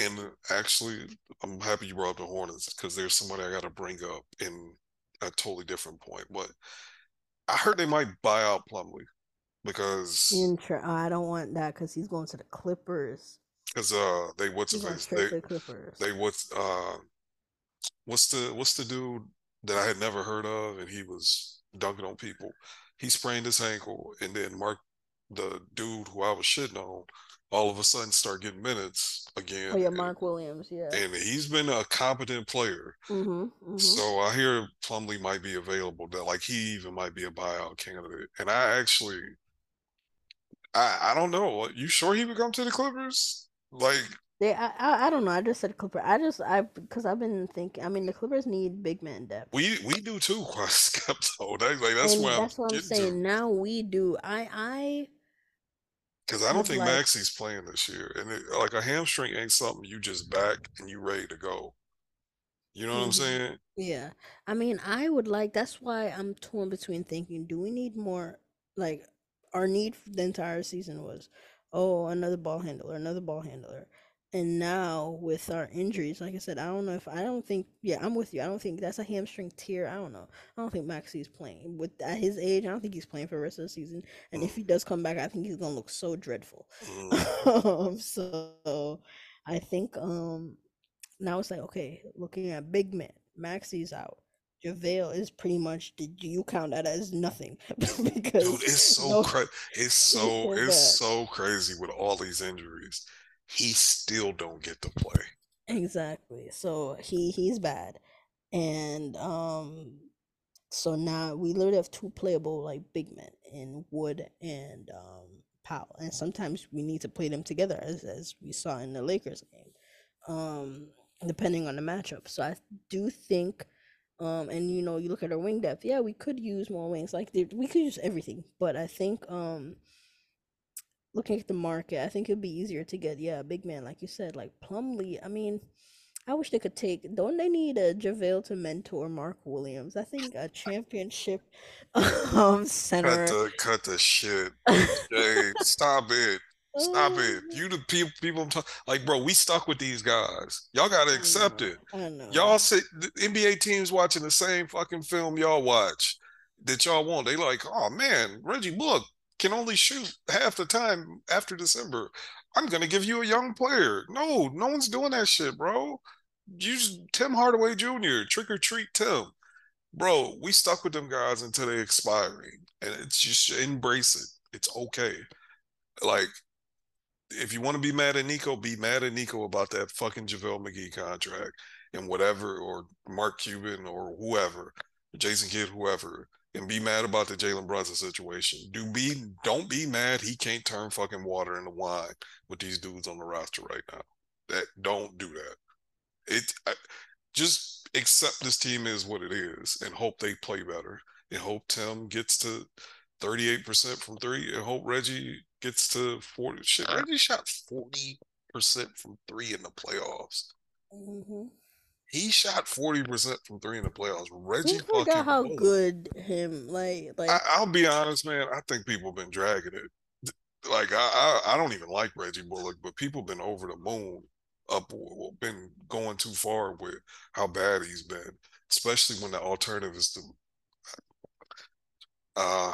And actually, I'm happy you brought up the Hornets because there's somebody I got to bring up in a totally different point. But I heard they might buy out Plumlee because Intra- I don't want that because he's going to the Clippers. because uh they what's face they to the Clippers. they what's uh what's the what's the dude that I had never heard of and he was dunking on people. He sprained his ankle and then Mark the dude who I was shitting on all of a sudden start getting minutes again. oh yeah, and- Mark Williams. Yeah. and he's been a competent player. mm-hmm, mm-hmm. So I hear Plumlee might be available. That like he even might be a buyout candidate. And I actually, I I don't know. You sure he would come to the Clippers? Like They, I, I, I don't know. I just said Clipper. I just, I, because I've been thinking. I mean, the Clippers need big man depth. we we do too, skepto. That, like that's and where that's I'm what I'm saying. to. Now we do. I, I, Because I don't think like- Maxi's playing this year, and it, like a hamstring ain't something you just back and you ready to go. You know what I'm Mhm. saying? yeah. I mean, I would like. That's why I'm torn between thinking: Do we need more? Like, our need for the entire season was, oh, another ball handler, another ball handler. And now with our injuries, like I said, I don't know if I don't think. Yeah, I'm with you. I don't think that's a hamstring tear. I don't know. I don't think Maxi's playing with at his age. I don't think he's playing for the rest of the season. And if he does come back, I think he's gonna look so dreadful. Um, so I think um now it's like okay, looking at big man, Maxi's out. JaVale is pretty much did you count that as nothing? because Dude, it's so no- crazy. It's so so it's so crazy with all these injuries. He still don't get to play. Exactly. So he he's bad. And um so now we literally have two playable like big men in Wood and um Powell. And sometimes we need to play them together as as we saw in the Lakers game. Um depending on the matchup. So I do think um and you know you look at our wing depth, yeah, we could use more wings. Like we could use everything, but I think um looking at the market, I think it'd be easier to get, yeah, a big man, like you said, like Plumlee. I mean, I wish they could take. Don't they need a JaVale to mentor Mark Williams? I think a championship um center. Cut the cut the shit. Jay, stop it. Stop it. Oh, You the people people talk- like bro, we stuck with these guys. Y'all gotta accept it. I know. Y'all sit the NBA teams watching the same fucking film y'all watch that y'all want. They like, oh man, Reggie Bullock can only shoot half the time after December. I'm gonna give you a young player. No, no one's doing that shit, bro. Use Tim Hardaway Jr. Trick or treat Tim. Bro, we stuck with them guys until they expiring. And it's just embrace it. It's okay. Like, if you want to be mad at Nico, be mad at Nico about that fucking JaVale McGee contract and whatever, or Mark Cuban or whoever, Jason Kidd, whoever, and be mad about the Jalen Brunson situation. Do be don't be mad he can't turn fucking water into wine with these dudes on the roster right now. That don't do that. It I, just accept this team is what it is and hope they play better and hope Tim gets to 38% from three and hope Reggie gets to 40 shit Reggie shot 40% from three in the playoffs. hmm He shot 40% from three in the playoffs. Reggie We fucking how good him like like I, I'll be honest, man. I think people have been dragging it. Like I, I, I don't even like Reggie Bullock, but people been over the moon, up, been going too far with how bad he's been, especially when the alternative is to. Uh,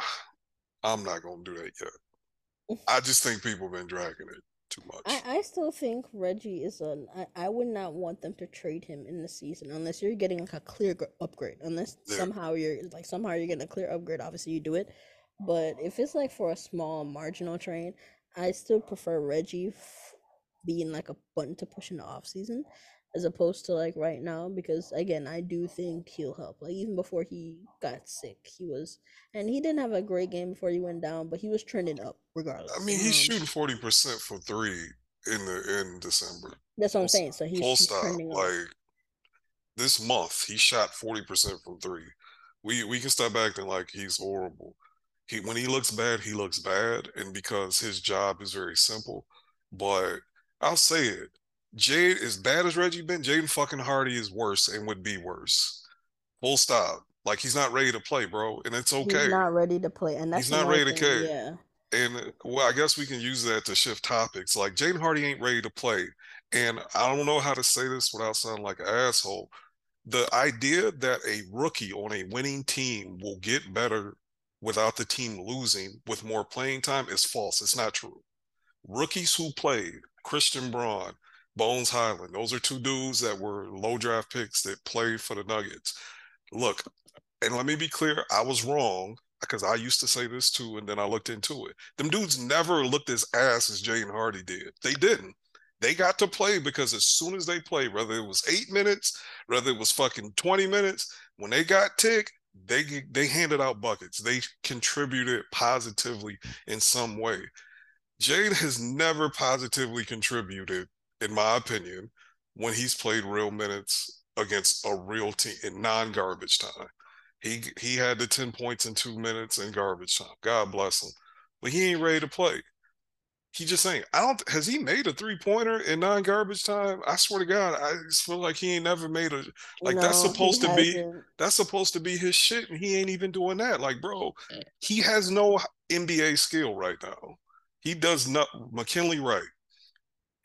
I'm not gonna do that yet. I just think people have been dragging it too much. I, I still think Reggie is a. I, I would not want them to trade him in the season unless you're getting like a clear upgrade. Unless yeah. somehow you're like somehow you're getting a clear upgrade. Obviously, you do it. But if it's like for a small marginal trade, I still prefer Reggie f- being like a button to push in the off season as opposed to like right now because again I do think he'll help. Like even before he got sick, he was and he didn't have a great game before he went down, but he was trending up regardless. I mean, he's um, shooting forty percent for three in the in December. That's what I'm saying. So he's, full stop. Like this month, he shot forty percent from three. We we can stop acting like he's horrible. He when he looks bad, he looks bad, and because his job is very simple. But I'll say it Jade, as bad as Reggie been, Jaden fucking Hardy is worse and would be worse. Full stop. Like he's not ready to play, bro, and it's okay. He's not ready to play, and that's he's not ready thing. to care. Yeah. And well, I guess we can use that to shift topics. Like Jaden Hardy ain't ready to play, and I don't know how to say this without sounding like an asshole. The idea that a rookie on a winning team will get better without the team losing with more playing time is false. It's not true. Rookies who played, Christian Braun, Bones Hyland. Those are two dudes that were low draft picks that played for the Nuggets. Look, and let me be clear, I was wrong because I used to say this too, and then I looked into it. Them dudes never looked as ass as Jaden Hardy did. They didn't. They got to play because as soon as they played, whether it was eight minutes, whether it was fucking 20 minutes, when they got tick, they they handed out buckets. They contributed positively in some way. Jade has never positively contributed in my opinion, when he's played real minutes against a real team in non-garbage time. He he had the 10 points in two minutes in garbage time. God bless him. But he ain't ready to play. He just ain't. I don't has he made a three-pointer in non-garbage time? I swear to God, I just feel like he ain't never made a like no, that's supposed to be that's supposed to be his shit, and he ain't even doing that. Like, bro, he has no NBA skill right now. He does not McKinley Wright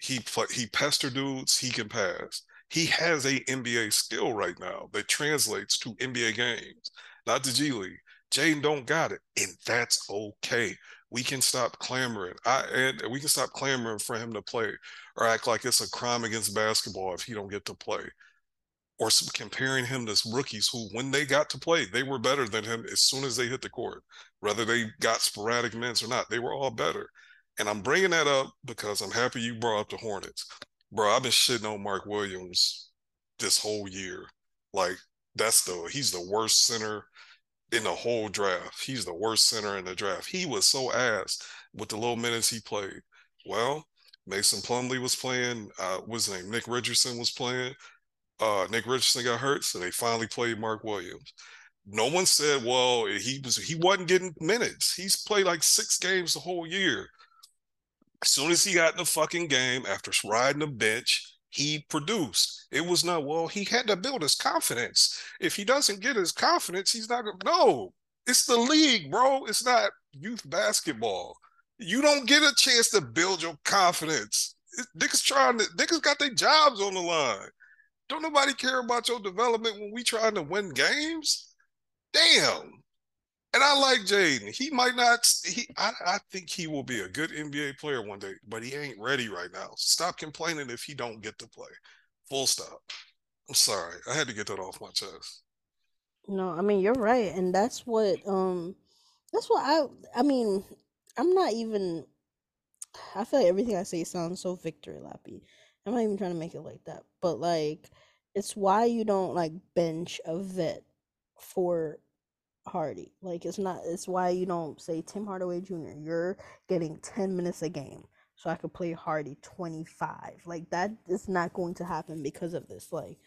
he he pester dudes. He can pass. He has a NBA skill right now that translates to NBA games, not the G League. Jaden don't got it, and that's okay. We can stop clamoring. I and we can stop clamoring for him to play, or act like it's a crime against basketball if he don't get to play, or comparing him to rookies who, when they got to play, they were better than him as soon as they hit the court. Whether they got sporadic minutes or not, they were all better. And I'm bringing that up because I'm happy you brought up the Hornets. Bro, I've been shitting on Mark Williams this whole year. Like, that's the, he's the worst center in the whole draft. He's the worst center in the draft. He was so ass with the little minutes he played. Well, Mason Plumlee was playing. Uh, what's his name? Nick Richardson was playing. Uh, Nick Richardson got hurt, so they finally played Mark Williams. No one said, well, he was he wasn't getting minutes. He's played like six games the whole year. As soon as he got in the fucking game after riding the bench, he produced. It was not, well, he had to build his confidence. If he doesn't get his confidence, he's not going to. No, it's the league, bro. It's not youth basketball. You don't get a chance to build your confidence. niggas trying to, niggas got their jobs on the line. Don't nobody care about your development when we trying to win games? Damn. And I like Jaden. He might not. He, I, I think he will be a good NBA player one day, but he ain't ready right now. Stop complaining if he don't get to play. Full stop. I'm sorry. I had to get that off my chest. No, I mean you're right, and that's what um, that's what I. I mean, I'm not even. I feel like everything I say sounds so victory lappy. I'm not even trying to make it like that, but like, it's why you don't like bench a vet for Hardy. Like it's not it's why you don't say Tim Hardaway Jr. You're getting 10 minutes a game. So I could play Hardy 25. Like that is not going to happen because of this. Like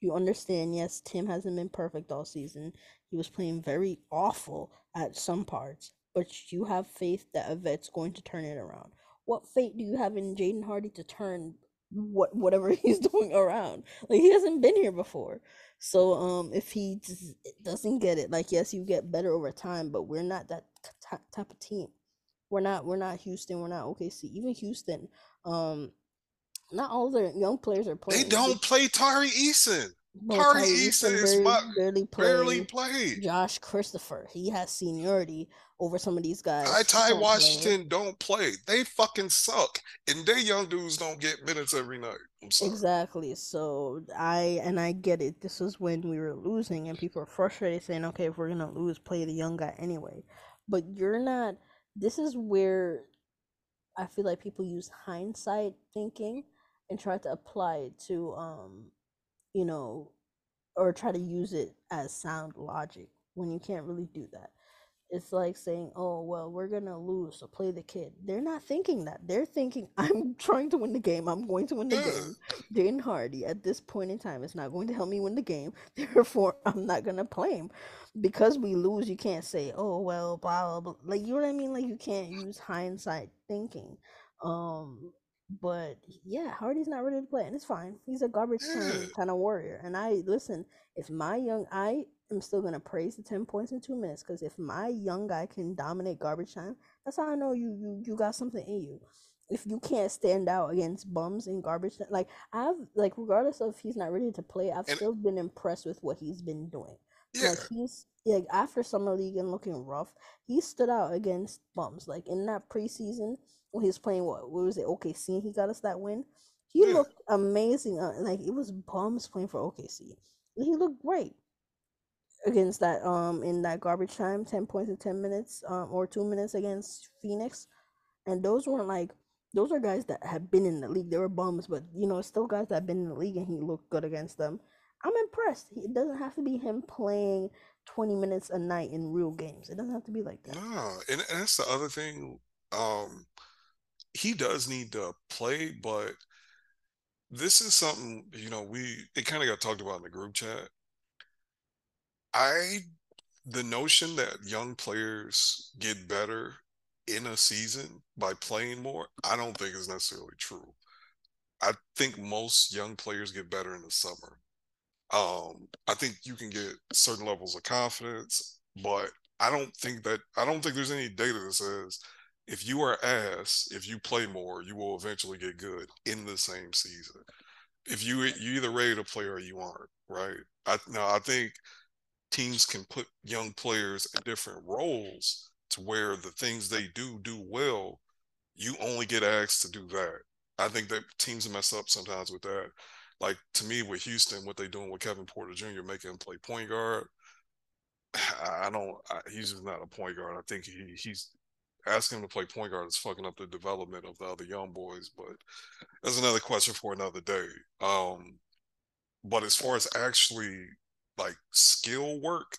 you understand, yes, Tim hasn't been perfect all season. He was playing very awful at some parts, but you have faith that a vet's going to turn it around. What faith do you have in Jaden Hardy to turn what whatever he's doing around? Like he hasn't been here before. So um, if he doesn't get it, like yes, you get better over time, but we're not that t- type of team. We're not. We're not Houston. We're not OKC. Even Houston, um, not all their young players are playing. They don't play Tari Eason. Tari Tyrese is barely, barely barely played. Josh Christopher, he has seniority over some of these guys. I Ty don't play. Washington don't play. They fucking suck. And they young dudes don't get minutes every night. Exactly. So I and I get it. This is when we were losing, and people are frustrated, saying, "Okay, if we're gonna lose, play the young guy anyway." But you're not. This is where I feel like people use hindsight thinking and try to apply it to, um, you know, or try to use it as sound logic when you can't really do that. It's like saying, "Oh, well, we're gonna lose, so play the kid." They're not thinking that. They're thinking, "I'm trying to win the game. I'm going to win the game." Jaden Hardy at this point in time is not going to help me win the game. Therefore, I'm not gonna play him. Because we lose, you can't say, "Oh, well, blah blah blah." Like you know what I mean? Like you can't use hindsight thinking. Um, but yeah, Hardy's not ready to play, and it's fine. He's a garbage time mm. kind of warrior. And I listen. If my young, I am still gonna praise the ten points in two minutes because if my young guy can dominate garbage time, that's how I know you you you got something in you. If you can't stand out against bums in garbage time, like I've like regardless of he's not ready to play, I've And- still been impressed with what he's been doing. Yeah. Like he's like after summer league and looking rough, he stood out against bums. Like in that preseason when he was playing what, what was it OKC and he got us that win. He Yeah. looked amazing. Uh, like it was bums playing for OKC. He looked great against that um in that garbage time, ten points in ten minutes um or two minutes against Phoenix, and those weren't like those are guys that have been in the league. They were bums, but you know still guys that have been in the league and he looked good against them. I'm impressed. It doesn't have to be him playing 20 minutes a night in real games. It doesn't have to be like that. No, and, and that's the other thing. Um, he does need to play, but this is something you know we it kind of got talked about in the group chat. I the notion that young players get better in a season by playing more, I don't think is necessarily true. I think most young players get better in the summer. Um, I think you can get certain levels of confidence, but I don't think that I don't think there's any data that says if you are ass, if you play more, you will eventually get good in the same season. If you you either ready to play or you aren't, right? I now I think teams can put young players in different roles to where the things they do do well, you only get asked to do that. I think that teams mess up sometimes with that. Like to me, with Houston, what they doing with Kevin Porter Jr. making him play point guard, I I don't. I, he's just not a point guard. I think he he's asking him to play point guard is fucking up the development of the other young boys. But that's another question for another day. Um, but as far as actually like skill work,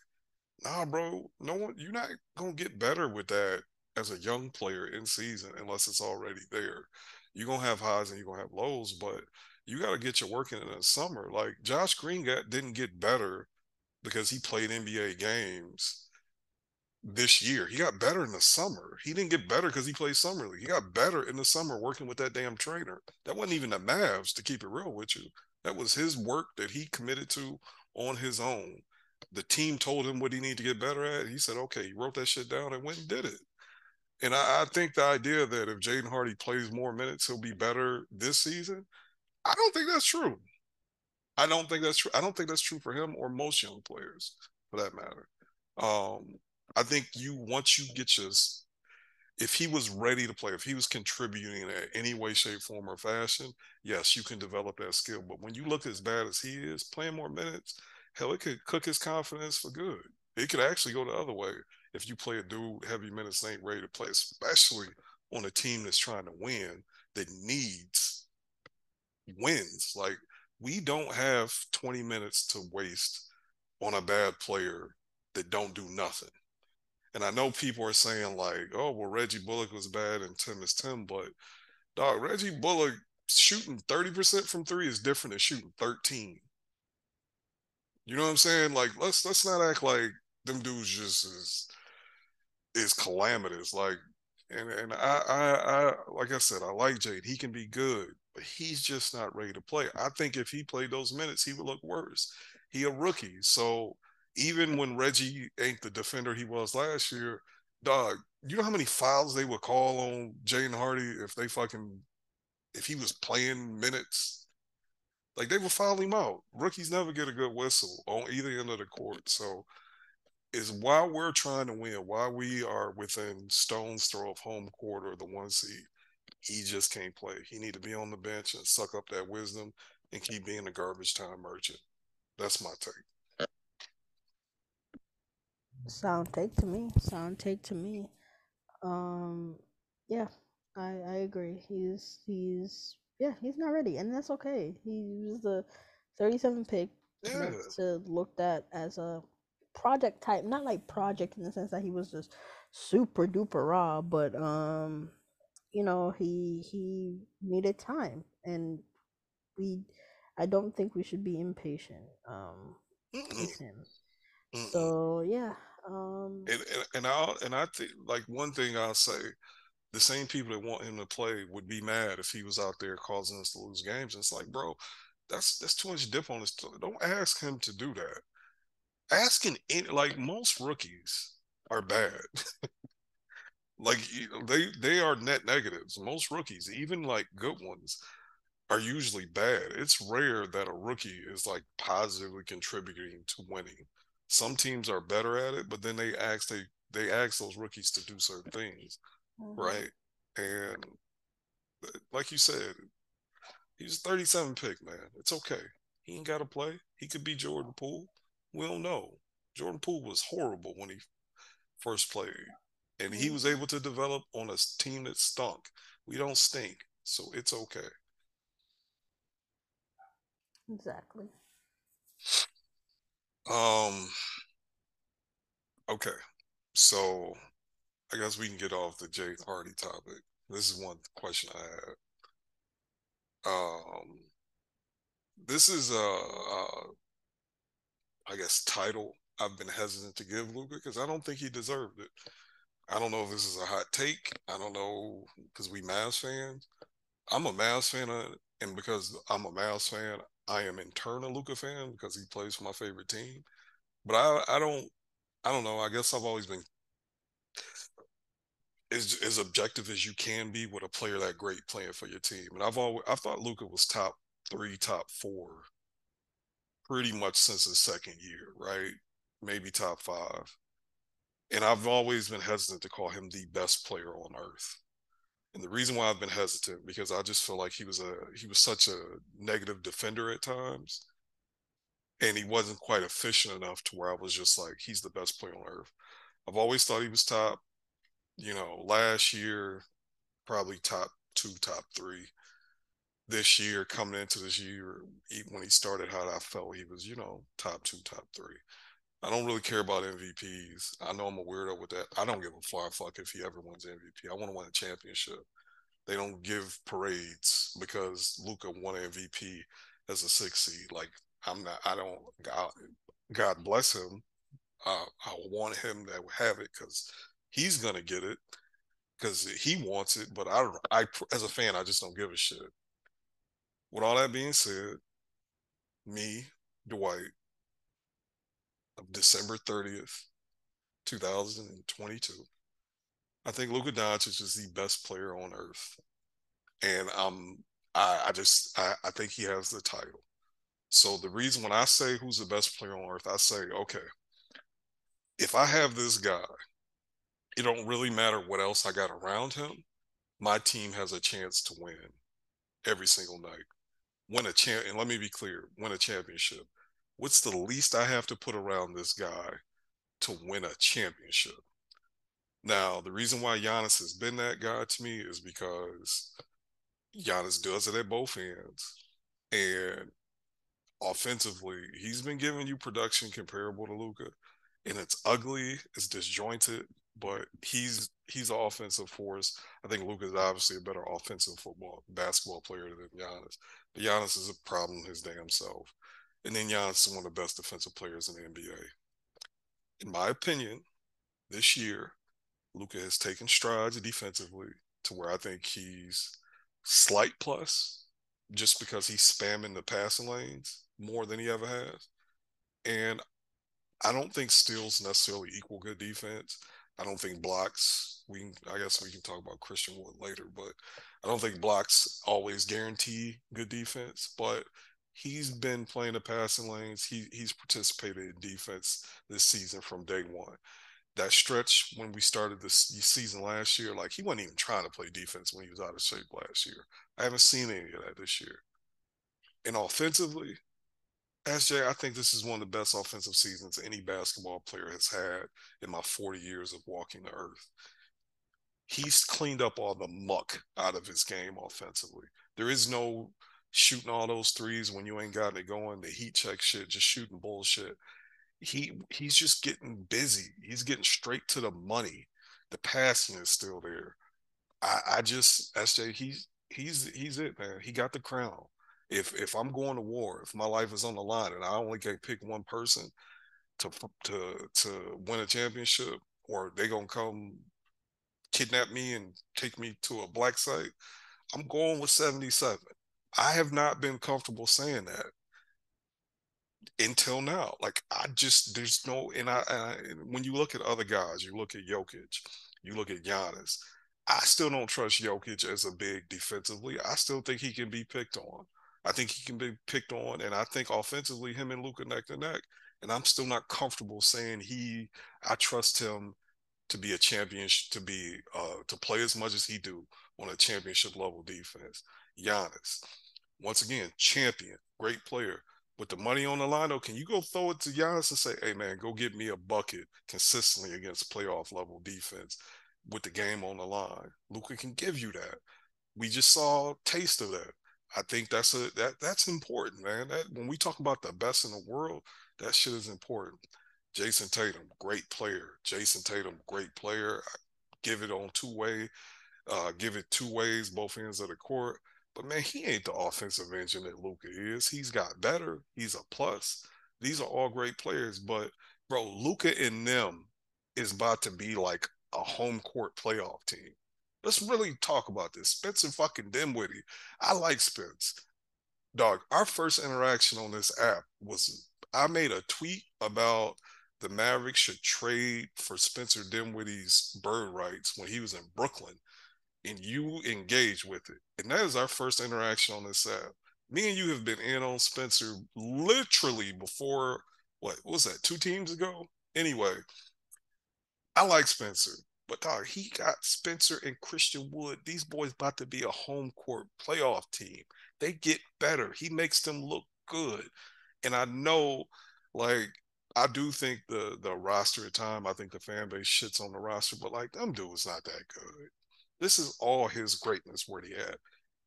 nah, bro, no one. You're not gonna get better with that as a young player in season unless it's already there. You're gonna have highs and you're gonna have lows, but you got to get your work in in the summer. Like Josh Green got didn't get better because he played NBA games this year. He got better in the summer. He didn't get better because he played summer league. He got better in the summer working with that damn trainer. That wasn't even the Mavs, to keep it real with you. That was his work that he committed to on his own. The team told him what he needed to get better at. He said, okay, he wrote that shit down and went and did it. And I, I think the idea that if Jaden Hardy plays more minutes, he'll be better this season. I don't think that's true. I don't think that's true. I don't think that's true for him or most young players, for that matter. Um, I think you once you get your, if he was ready to play, if he was contributing in any way, shape, form, or fashion, yes, you can develop that skill. But when you look as bad as he is, playing more minutes, hell, it could cook his confidence for good. It could actually go the other way if you play a dude heavy minutes ain't ready to play, especially on a team that's trying to win that needs wins. Like we don't have 20 minutes to waste on a bad player that don't do nothing. And I know people are saying like, oh, well, Reggie Bullock was bad and Tim is Tim, but dog, Reggie Bullock shooting 30% from three is different than shooting 13. You know what I'm saying? Like, let's let's not act like them dudes just is is calamitous. Like, and and I I, I like I said, I like Jade. He can be good, but he's just not ready to play. I think if he played those minutes, he would look worse. He a rookie, so even when Reggie ain't the defender he was last year, dog, you know how many fouls they would call on Jaden Hardy if they fucking if he was playing minutes. Like they would foul him out. Rookies never get a good whistle on either end of the court. So is why we're trying to win, why we are within stone's throw of home court or the one seed, he just can't play. He need to be on the bench and suck up that wisdom and keep being a garbage time merchant. That's my take. Sound take to me. Sound take to me. Um, yeah, I I agree. He's he's yeah he's not ready, and that's okay. He was the 37 pick Yeah. to looked at as a project type, not like project in the sense that he was just super duper raw, but um, you know he he needed time, and we I don't think we should be impatient um Mm-mm. with him. Mm-mm. So yeah, um, And and, and I and I think like one thing I'll say, the same people that want him to play would be mad if he was out there causing us to lose games. It's like, bro, that's that's too much dip on his. Don't ask him to do that. Asking any like most rookies are bad. like they they are net negatives. Most rookies, even like good ones, are usually bad. It's rare that a rookie is like positively contributing to winning. Some teams are better at it, but then they ask they they ask those rookies to do certain things, mhm. right? And like you said, he's 37 pick, man. It's okay. He ain't got to play. He could be Jordan Poole. We don't know. Jordan Poole was horrible when he first played, and he was able to develop on a team that stunk. We don't stink, so it's okay. Exactly. Um. Okay, so I guess we can get off the Jay Hardy topic. This is one question I had. Um, this is a, a I guess title I've been hesitant to give Luka because I don't think he deserved it. I don't know if this is a hot take. I don't know because we Mavs fans. I'm a Mavs fan, and because I'm a Mavs fan, I am in turn a Luka fan because he plays for my favorite team. But I, I don't, I don't know. I guess I've always been as as objective as you can be with a player that great playing for your team. And I've always I thought Luka was top three, top four, pretty much since his second year, right? Maybe top five. And I've always been hesitant to call him the best player on earth. And the reason why I've been hesitant because I just feel like he was a he was such a negative defender at times. And he wasn't quite efficient enough to where I was just like, he's the best player on earth. I've always thought he was top. You know, last year, probably top two, top three. This year, coming into this year, when he started how I felt he was, you know, top two, top three. I don't really care about MVPs. I know I'm a weirdo with that. I don't give a far fuck if he ever wins MVP. I want to win a championship. They don't give parades because Luka won MVP as a six seed. Like I'm not. I don't. God, God bless him. Uh, I want him to have it because he's gonna get it because he wants it. But I, I as a fan, I just don't give a shit. With all that being said, me, Dwight, of December 30th, 2022. I think Luka Doncic is the best player on earth. And um, I, I just I, I think he has the title. So the reason when I say who's the best player on earth, I say, okay, if I have this guy, it don't really matter what else I got around him. My team has a chance to win every single night. Win a champ, and let me be clear: win a championship what's the least I have to put around this guy to win a championship? Now, the reason why Giannis has been that guy to me is because Giannis does it at both ends. And offensively, he's been giving you production comparable to Luka. And it's ugly, it's disjointed, but he's he's an offensive force. I think Luka is obviously a better offensive football basketball player than Giannis. But Giannis is a problem his damn self. And then Giannis is one of the best defensive players in the NBA. In my opinion, this year, Luka has taken strides defensively to where I think he's slight plus just because he's spamming the passing lanes more than he ever has. And I don't think steals necessarily equal good defense. I don't think blocks. We, I guess, we can talk about Christian Wood later, but I don't think blocks always guarantee good defense. But He's been playing the passing lanes. He he's participated in defense this season from day one. That stretch when we started this season last year, like he wasn't even trying to play defense when he was out of shape last year. I haven't seen any of that this year. And offensively, SJ, I think this is one of the best offensive seasons any basketball player has had in my 40 years of walking the earth. He's cleaned up all the muck out of his game offensively. There is no shooting all those threes when you ain't got it going, the heat check shit, just shooting bullshit. He he's just getting busy. He's getting straight to the money. The passing is still there. I, I just SJ, he's he's he's it, man. He got the crown. If if I'm going to war, if my life is on the line and I only can pick one person to to to win a championship, or they gonna come kidnap me and take me to a black site, I'm going with 77. I have not been comfortable saying that until now. Like I just there's no and I, I, when you look at other guys, you look at Jokic, you look at Giannis. I still don't trust Jokic as a big defensively. I still think he can be picked on. I think he can be picked on, and I think offensively, him and Luka neck to neck. And I'm still not comfortable saying he. I trust him to be a champion, to be uh, to play as much as he do on a championship level defense. Giannis, once again, champion, great player. With the money on the line, though, can you go throw it to Giannis and say, "Hey, man, go get me a bucket consistently against playoff level defense with the game on the line"? Luka can give you that. We just saw taste of that. I think that's a that that's important, man. That when we talk about the best in the world, that shit is important. Jayson Tatum, great player. Jayson Tatum, great player. give it on two way, uh, give it two ways, both ends of the court. But man, he ain't the offensive engine that Luka is. He's got better. He's a plus. These are all great players, but bro, Luka and them is about to be like a home court playoff team. Let's really talk about this. Spencer fucking Dinwiddie. I like Spence. Dog, our first interaction on this app was I made a tweet about the Mavericks should trade for Spencer Dinwiddie's bird rights when he was in Brooklyn, and you engage with it. And that is our first interaction on this app. Me and you have been in on Spencer literally before what, what was that, two teams ago? Anyway, I like Spencer. But dog, he got Spencer and Christian Wood. These boys about to be a home court playoff team. They get better. He makes them look good. And I know, like, I do think the the roster at time, I think the fan base shits on the roster, but like them dudes not that good. This is all his greatness where he at.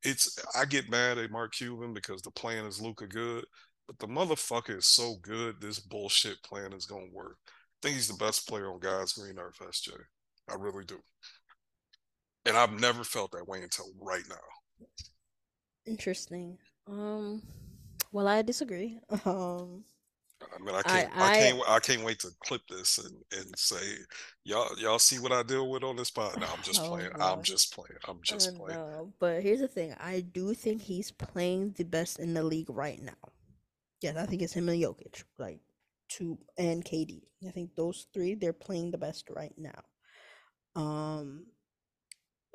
It's I get mad at Mark Cuban because the plan is Luka good, but the motherfucker is so good, this bullshit plan is gonna work. I think he's the best player on God's green earth, SJ. I really do. And I've never felt that way until right now. Interesting. Um well I disagree. Um I mean, I can't, I, I, can't, I can't wait to clip this and, and say, y'all, y'all see what I deal with on this pod. No, I'm just oh, playing. I'm just playing. I'm just uh, playing. No, but here's the thing: I do think he's playing the best in the league right now. Yes, I think it's him and Jokic, like two and KD. I think those three they're playing the best right now. Um,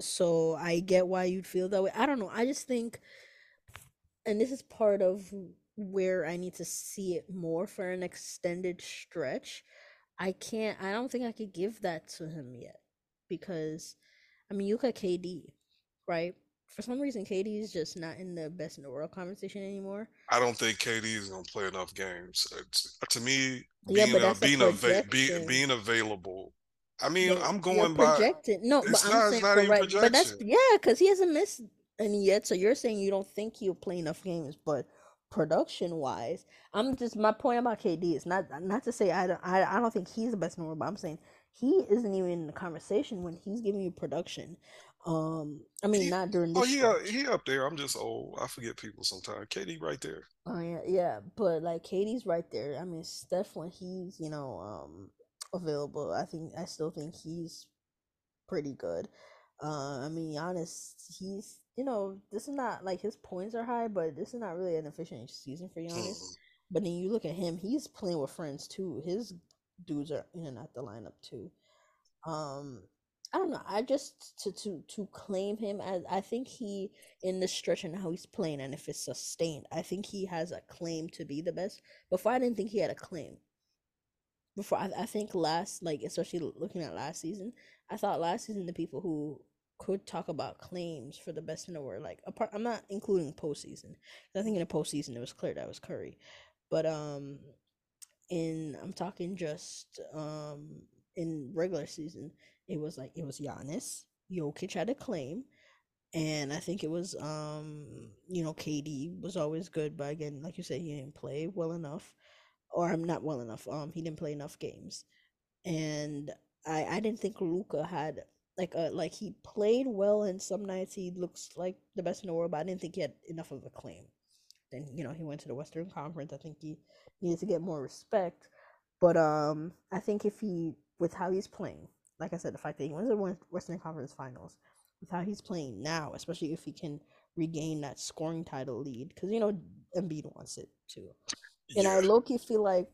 so I get why you'd feel that way. I don't know. I just think, and this is part of where I need to see it more for an extended stretch. I can't. I don't think I could give that to him yet because, I mean, you look at KD, right? For some reason, KD is just not in the best in the world conversation anymore. I don't think KD is going to play enough games. It's, to me, being, yeah, uh, being, ava- be, being available I mean, but I'm going by projected. No, but I'm not, saying correct. But that's yeah, because he hasn't missed any yet. So you're saying you don't think he'll play enough games, but production wise, I'm just my point about KD is not not to say I don't I, I don't think he's the best in the world, but I'm saying he isn't even in the conversation when he's giving you production. Um, I mean, he, not during this. Oh, he uh, he up there. I'm just old. I forget people sometimes. KD right there. Oh yeah, yeah, but like KD's right there. I mean, Steph when he's you know um available. I think I still think he's pretty good. Uh, I mean, Giannis, he's you know this is not like his points are high, but this is not really an efficient season for Giannis. But then you look at him; he's playing with friends too. His dudes are in and out the lineup too. Um, I don't know. I just to to to claim him as I think he in the stretch and how he's playing and if it's sustained, I think he has a claim to be the best. Before I didn't think he had a claim. Before I, I think last like especially looking at last season, I thought last season the people who could talk about claims for the best in the world, like apart I'm not including postseason. I think in the postseason it was clear that was Curry. But um in I'm talking just um in regular season, it was like it was Giannis. Jokic had a claim. And I think it was um, you know, KD was always good, but again, like you said, he didn't play well enough. Or I'm not well enough. Um, he didn't play enough games. And I I didn't think Luka had like a like he played well and some nights he looks like the best in the world, but I didn't think he had enough of a claim. Then, you know, he went to the Western Conference. I think he needs to get more respect. But um I think if he with how he's playing, like I said, the fact that he went to the Western Conference Finals, with how he's playing now, especially if he can regain that scoring title lead, because you know Embiid wants it too. And yeah. I low key feel like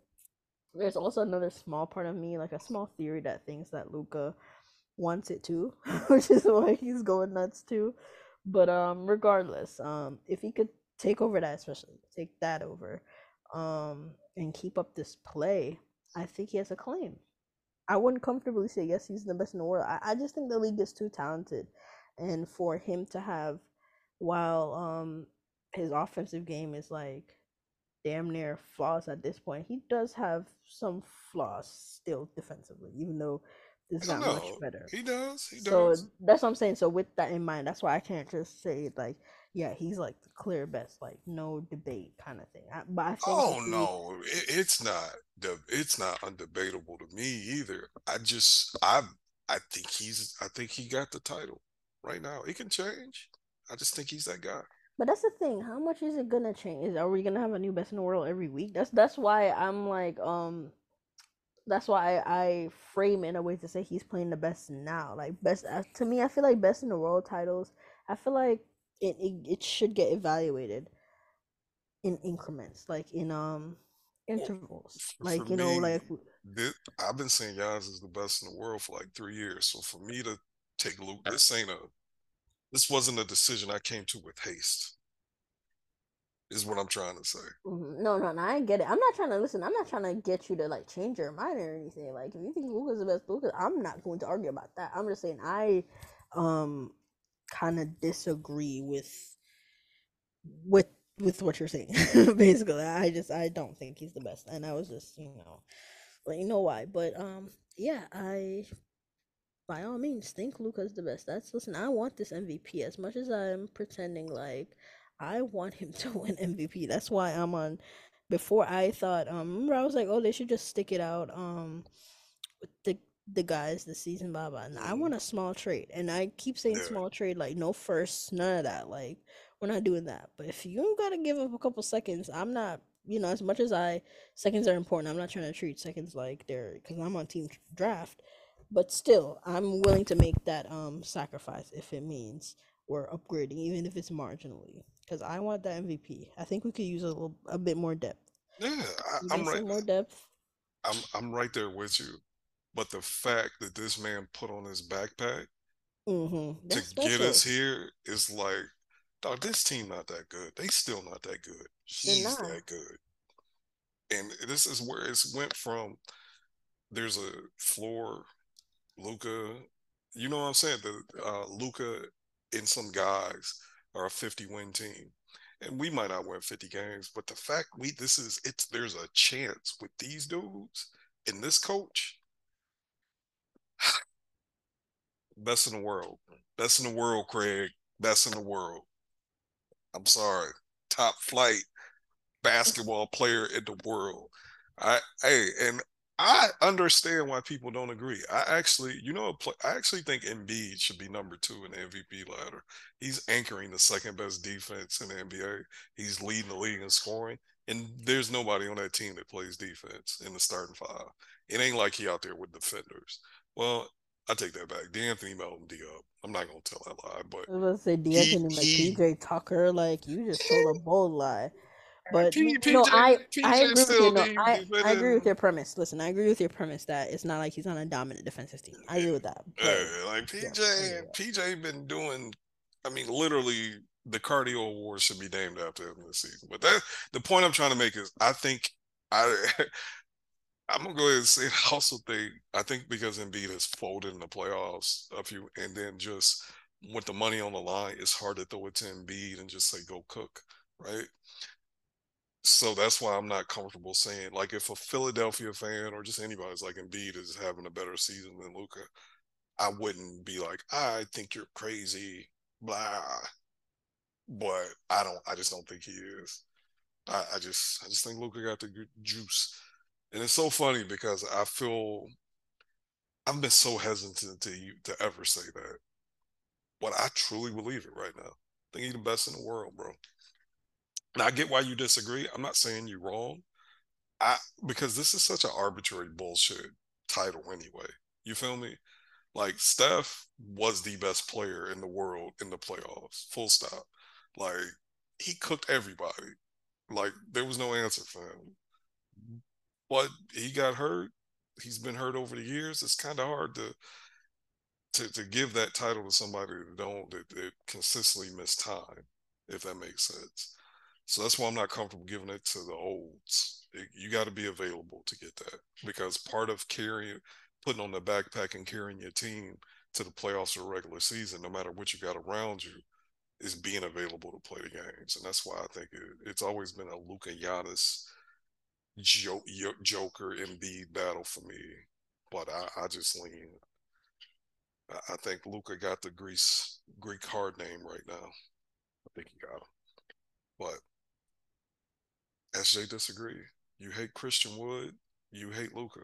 there's also another small part of me, like a small theory that thinks that Luka wants it to, which is why he's going nuts too. But um, regardless, um, if he could take over that, especially take that over, um, and keep up this play, I think he has a claim. I wouldn't comfortably say yes, he's the best in the world. I, I just think the league is too talented, and for him to have, while um his offensive game is like damn near flaws at this point, he does have some flaws still defensively, even though it's not much better. He does. He so does. that's what I'm saying. So with that in mind, that's why I can't just say like yeah, he's like the clear best, like no debate kind of thing. I, but I oh no, it, it's not the it's not undebatable to me either. I just I I think he's I think he got the title right now. It can change. I just think he's that guy. But that's the thing. How much is it gonna change? Is are we gonna have a new best in the world every week? That's that's why I'm like um. That's why I, I frame it in a way to say he's playing the best now. Like best uh, to me, I feel like best in the world titles. I feel like it, it it should get evaluated in increments, like in um intervals. Like for you know, me, like this, I've been saying Giannis is the best in the world for like three years. So for me to take Luke, this ain't a this wasn't a decision I came to with haste. Is what I'm trying to say. Mm-hmm. No, no, no, I get it. I'm not trying to listen. I'm not trying to get you to like change your mind or anything. Like if you think Luka's the best Luka, I'm not going to argue about that. I'm just saying I um kind of disagree with with with what you're saying. Basically, I just I don't think he's the best, and I was just you know let you know why. But um, yeah, I by all means think Luka's the best. That's listen. I want this MVP as much as I'm pretending like I want him to win MVP. That's why I'm on. Before I thought, um, remember I was like, oh, they should just stick it out. Um, the the guys this season, blah blah. And I want a small trade, and I keep saying small trade, like no first, none of that. Like we're not doing that. But if you gotta give up a couple seconds, I'm not. You know, as much as I seconds are important, I'm not trying to treat seconds like they're because I'm on team draft. But still, I'm willing to make that um sacrifice if it means we're upgrading, even if it's marginally. Because I want that MVP. I think we could use a little, a bit more depth. Yeah, I, am right. More depth. I'm I'm right there with you. But the fact that this man put on his backpack mm-hmm. to get us here is like, dog, this team not that good. They still not that good. He's that good. And this is where it's went from there's a floor, Luka. you know what I'm saying? The uh Luka and some guys are a 50 win team. And we might not win 50 games, but the fact we this is it's there's a chance with these dudes and this coach Best in the world. Best in the world, Craig. Best in the world. I'm sorry. Top flight basketball player in the world. I hey, and I understand why people don't agree. I actually, you know, I actually think Embiid should be number two in the MVP ladder. He's anchoring the second best defense in the NBA. He's leading the league in scoring, and there's nobody on that team that plays defense in the starting five. It ain't like he out there with defenders. Well, I take that back. De'Anthony Melton D up. I'm not gonna tell that lie, but I was gonna say D'Anthony like PJ Tucker, like you just told a bold lie. But P- no, PJ I I agree with you. No, I I agree with your premise. Listen, I agree with your premise that it's not like he's on a dominant defensive team. I agree with that. But Uh, like yeah, PJ, that. PJ been doing. I mean, literally, the cardio award should be named after him this season. But that the point I'm trying to make is, I think I. I'm gonna go ahead and say I also think I think because Embiid has folded in the playoffs a few, and then just with the money on the line, it's hard to throw it to Embiid and just say go cook, right? So that's why I'm not comfortable saying like if a Philadelphia fan or just anybody's like Embiid is having a better season than Luka, I wouldn't be like I think you're crazy, blah. But I don't. I just don't think he is. I, I just I just think Luka got the juice, and it's so funny because I feel I've been so hesitant to you to ever say that, but I truly believe it right now. I think he's the best in the world, bro. And I get why you disagree. I'm not saying you're wrong. I because this is such an arbitrary bullshit title anyway. You feel me? Like Steph was the best player in the world in the playoffs. Full stop. Like he cooked everybody. Like there was no answer for him. But he got hurt. He's been hurt over the years. It's kind of hard to to to give that title to somebody that don't that, that consistently miss time, if that makes sense. So that's why I'm not comfortable giving it to the olds. It, you got to be available to get that because part of carrying, putting on the backpack and carrying your team to the playoffs or regular season, no matter what you got around you, is being available to play the games. And that's why I think it, it's always been a Luka Giannis jo- Joker Embiid battle for me. But I, I just lean. I, I think Luka got the Greece Greek hard name right now. I think he got him. But SJ disagree. You hate Christian Wood. You hate Luka.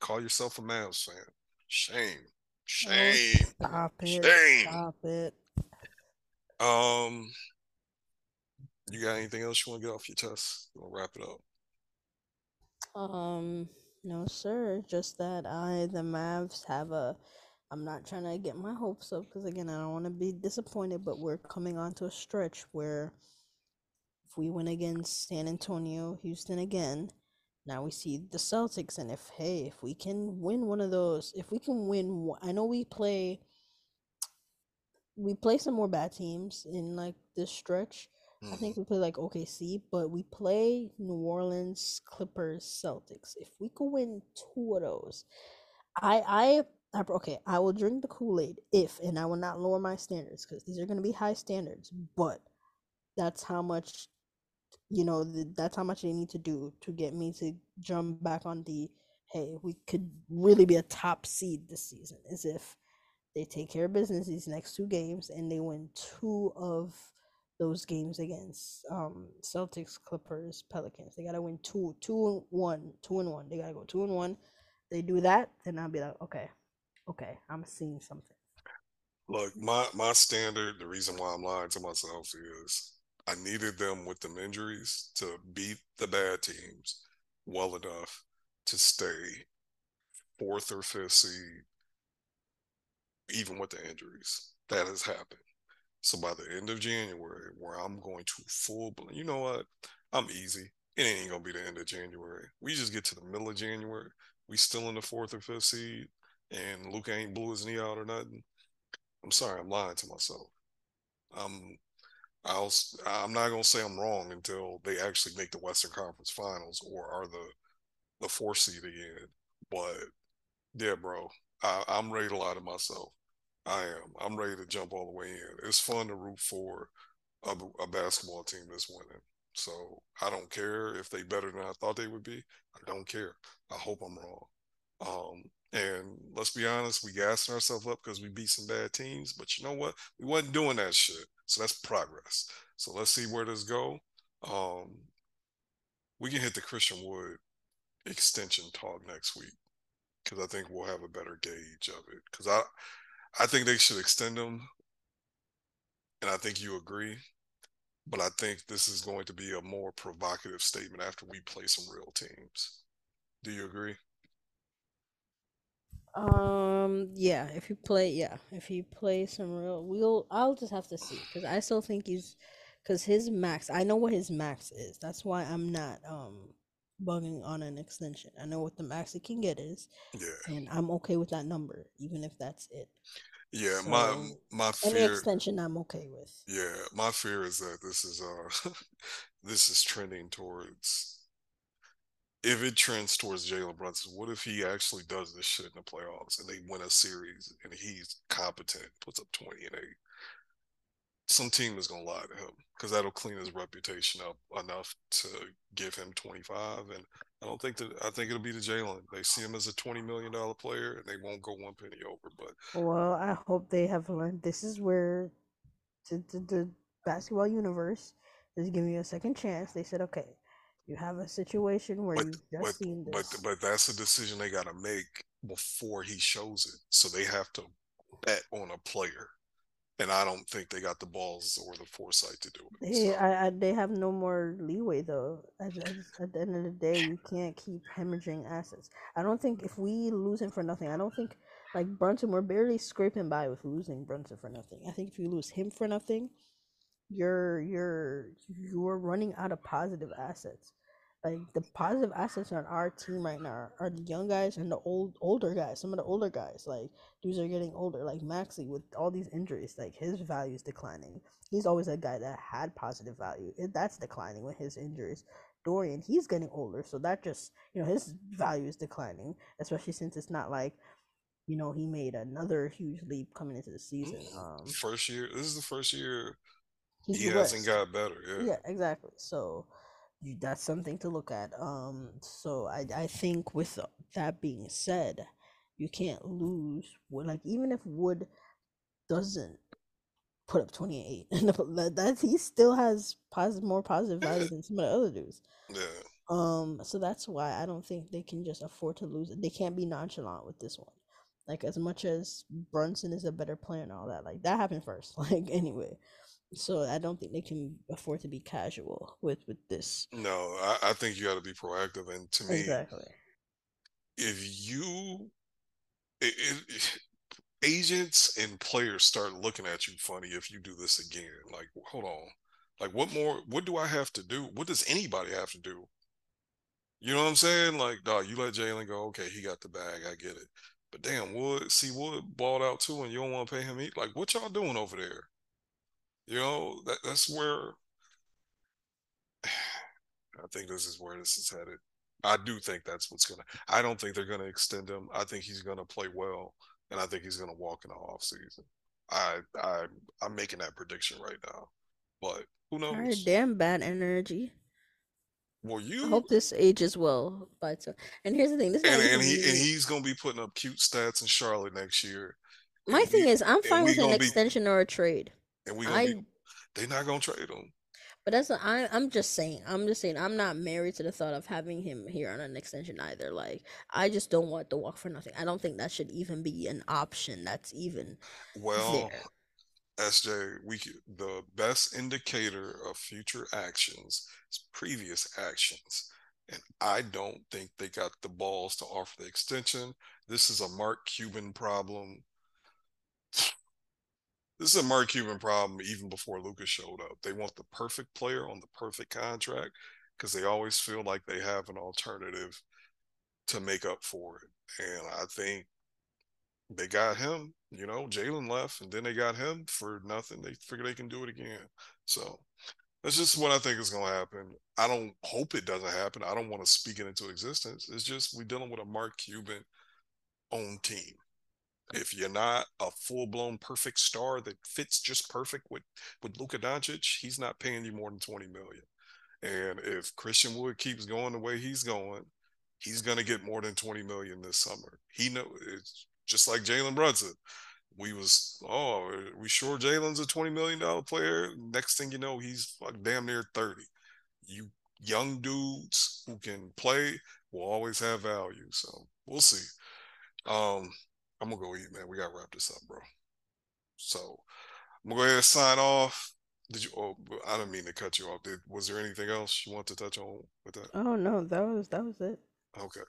Call yourself a Mavs fan. Shame. Shame. Oh, stop it. Shame. Stop it. Um, you got anything else you want to get off your chest? We'll wrap it up. Um, no, sir. Just that I, the Mavs, have a. I'm not trying to get my hopes up because again, I don't want to be disappointed, but we're coming onto a stretch where we win against San Antonio, Houston again, now we see the Celtics, and if hey, if we can win one of those, if we can win, I know we play. We play some more bad teams in like this stretch. I think mm-hmm. we play like OKC, but we play New Orleans, Clippers, Celtics. If we could win two of those, I I I- okay, I will drink the Kool Aid if, and I will not lower my standards because these are going to be high standards. But that's how much, you know, th- that's how much they need to do to get me to jump back on the. Hey, we could really be a top seed this season. Is if they take care of business these next two games and they win two of those games against um Celtics, Clippers, Pelicans. They gotta win two, two and one, two and one. They gotta go two and one. They do that, then I'll be like, okay, okay, I'm seeing something. Look, my my standard, the reason why I'm lying to myself is I needed them with them injuries to beat the bad teams well enough to stay fourth or fifth seed, even with the injuries. That has happened. So by the end of January, where I'm going to full blown, you know what? I'm easy. It ain't gonna be the end of January. We just get to the middle of January. We still in the fourth or fifth seed, and Luke ain't blew his knee out or nothing. I'm sorry, I'm lying to myself. I'm I'll I'm not gonna say I'm wrong until they actually make the Western Conference Finals or are the the four seed again. But yeah, bro, I, I'm ready to lie to myself. I am. I'm ready to jump all the way in. It's fun to root for a, a basketball team that's winning. So I don't care if they better than I thought they would be. I don't care. I hope I'm wrong. Um, and let's be honest, we gassing ourselves up because we beat some bad teams. But you know what? We wasn't doing that shit. So that's progress. So let's see where this go. Um, we can hit the Christian Wood extension talk next week because I think we'll have a better gauge of it. Because I, I think they should extend them, and I think you agree. But I think this is going to be a more provocative statement after we play some real teams. Do you agree? Um, yeah, if you play, yeah, if you play some real, we'll, I'll just have to see because I still think he's because his max. I know what his max is. That's why I'm not um bugging on an extension. I know what the max it can get is, Yeah, and I'm okay with that number, even if that's it. yeah. My So my any fear, extension, I'm okay with. yeah, my fear is that this is uh this is trending towards. If it trends towards Jalen Brunson, what if he actually does this shit in the playoffs and they win a series and he's competent, puts up twenty and eight? some team is gonna lie to him because that'll clean his reputation up enough to give him 25. And I don't think that I think it'll be the Jalen. They see him as a 20 million dollar player and they won't go one penny over. But Well, I hope they have learned. This is where the, the, the basketball universe is giving you a second chance. They said, okay, you have a situation where but you've but just seen but this. but that's a decision they gotta make before he shows it. So they have to bet on a player. And I don't think they got the balls or the foresight to do it. They, So, I, I, they have no more leeway though. At, at, at the end of the day, you can't keep hemorrhaging assets. I don't think if we lose him for nothing, I don't think like Brunson, we're barely scraping by with losing Brunson for nothing. I think if you lose him for nothing, you're you're you're running out of positive assets. Like the positive assets on our team right now are the young guys and the old older guys. Some of the older guys, like dudes are getting older. Like Maxi with all these injuries, like his value is declining. He's always a guy that had positive value. That's declining with his injuries. Dorian, he's getting older, so that just you know his value is declining, especially since it's not like you know he made another huge leap coming into the season. Um, first year, this is the first year he's he hasn't got better. Yeah. Yeah, exactly. So that's something to look at. Um, so I I think with that being said, you can't lose. Like even if Wood doesn't put up twenty eight, that he still has positive more positive value than some of the other dudes. Yeah. Um, so that's why I don't think they can just afford to lose. They can't be nonchalant with this one. Like as much as Brunson is a better player and all that, like that happened first. Like anyway, so I don't think they can afford to be casual with with this. No, I, I think you got to be proactive. And to me, Exactly. if you, it, it, agents and players start looking at you funny if you do this again. Like, hold on. Like, what more? What do I have to do? What does anybody have to do? You know what I'm saying? Like, dog, you let Jalen go. Okay, he got the bag. I get it. But damn, Wood, see Wood balled out too, and you don't want to pay him. Eat. Like, what y'all doing over there? You know, that that's where I think this is where this is headed. I do think that's what's gonna. I don't think they're gonna extend him. I think he's gonna play well, and I think he's gonna walk in the off season. I I I'm making that prediction right now, but who All right, knows? damn bad energy. Well, I you hope this ages well by time. And here's the thing: this and and he and he's gonna be putting up cute stats in Charlotte next year. My And thing we is, I'm fine with an be extension or a trade. And we gonna I be. They're not gonna trade him. But that's not, I I'm just saying. I'm just saying I'm not married to the thought of having him here on an extension either. Like I just don't want to walk for nothing. I don't think that should even be an option that's even Well, there. SJ, we the best indicator of future actions is previous actions. And I don't think they got the balls to offer the extension. This is a Mark Cuban problem. This is a Mark Cuban problem even before Luka's showed up. They want the perfect player on the perfect contract because they always feel like they have an alternative to make up for it. And I think they got him. You know, Jalen left, and then they got him for nothing. They figure they can do it again. So that's just what I think is going to happen. I don't hope it doesn't happen. I don't want to speak it into existence. It's just we're dealing with a Mark Cuban owned team. If you're not a full blown perfect star that fits just perfect with with Luka Doncic, he's not paying you more than twenty million. And if Christian Wood keeps going the way he's going, he's going to get more than 20 million this summer. He know it's just like Jalen Brunson. We was oh, we sure Jalen's a 20 million dollar player? Next thing you know, he's like damn near 30. You young dudes who can play will always have value. So we'll see. Um, I'm gonna go eat, man. We gotta wrap this up, bro. So I'm gonna go ahead and sign off. Did you? Oh, I didn't mean to cut you off. Did was there anything else you want to touch on with that? Oh no, that was that was it. Okay.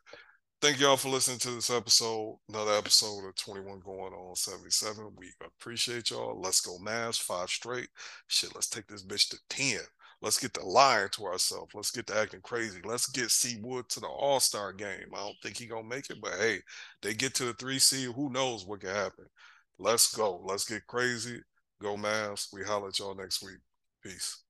thank y'all for listening to this episode. Another episode of 21 going on 77. We appreciate y'all. Let's go Mavs, five straight. Shit, let's take this bitch to 10. Let's get the lying to ourselves. Let's get to acting crazy. Let's get C Wood to the All Star game. I don't think he gonna make it, but hey, they get to the three seed. Who knows what can happen? Let's go. Let's get crazy. Go Mavs. We holler at y'all next week. Peace.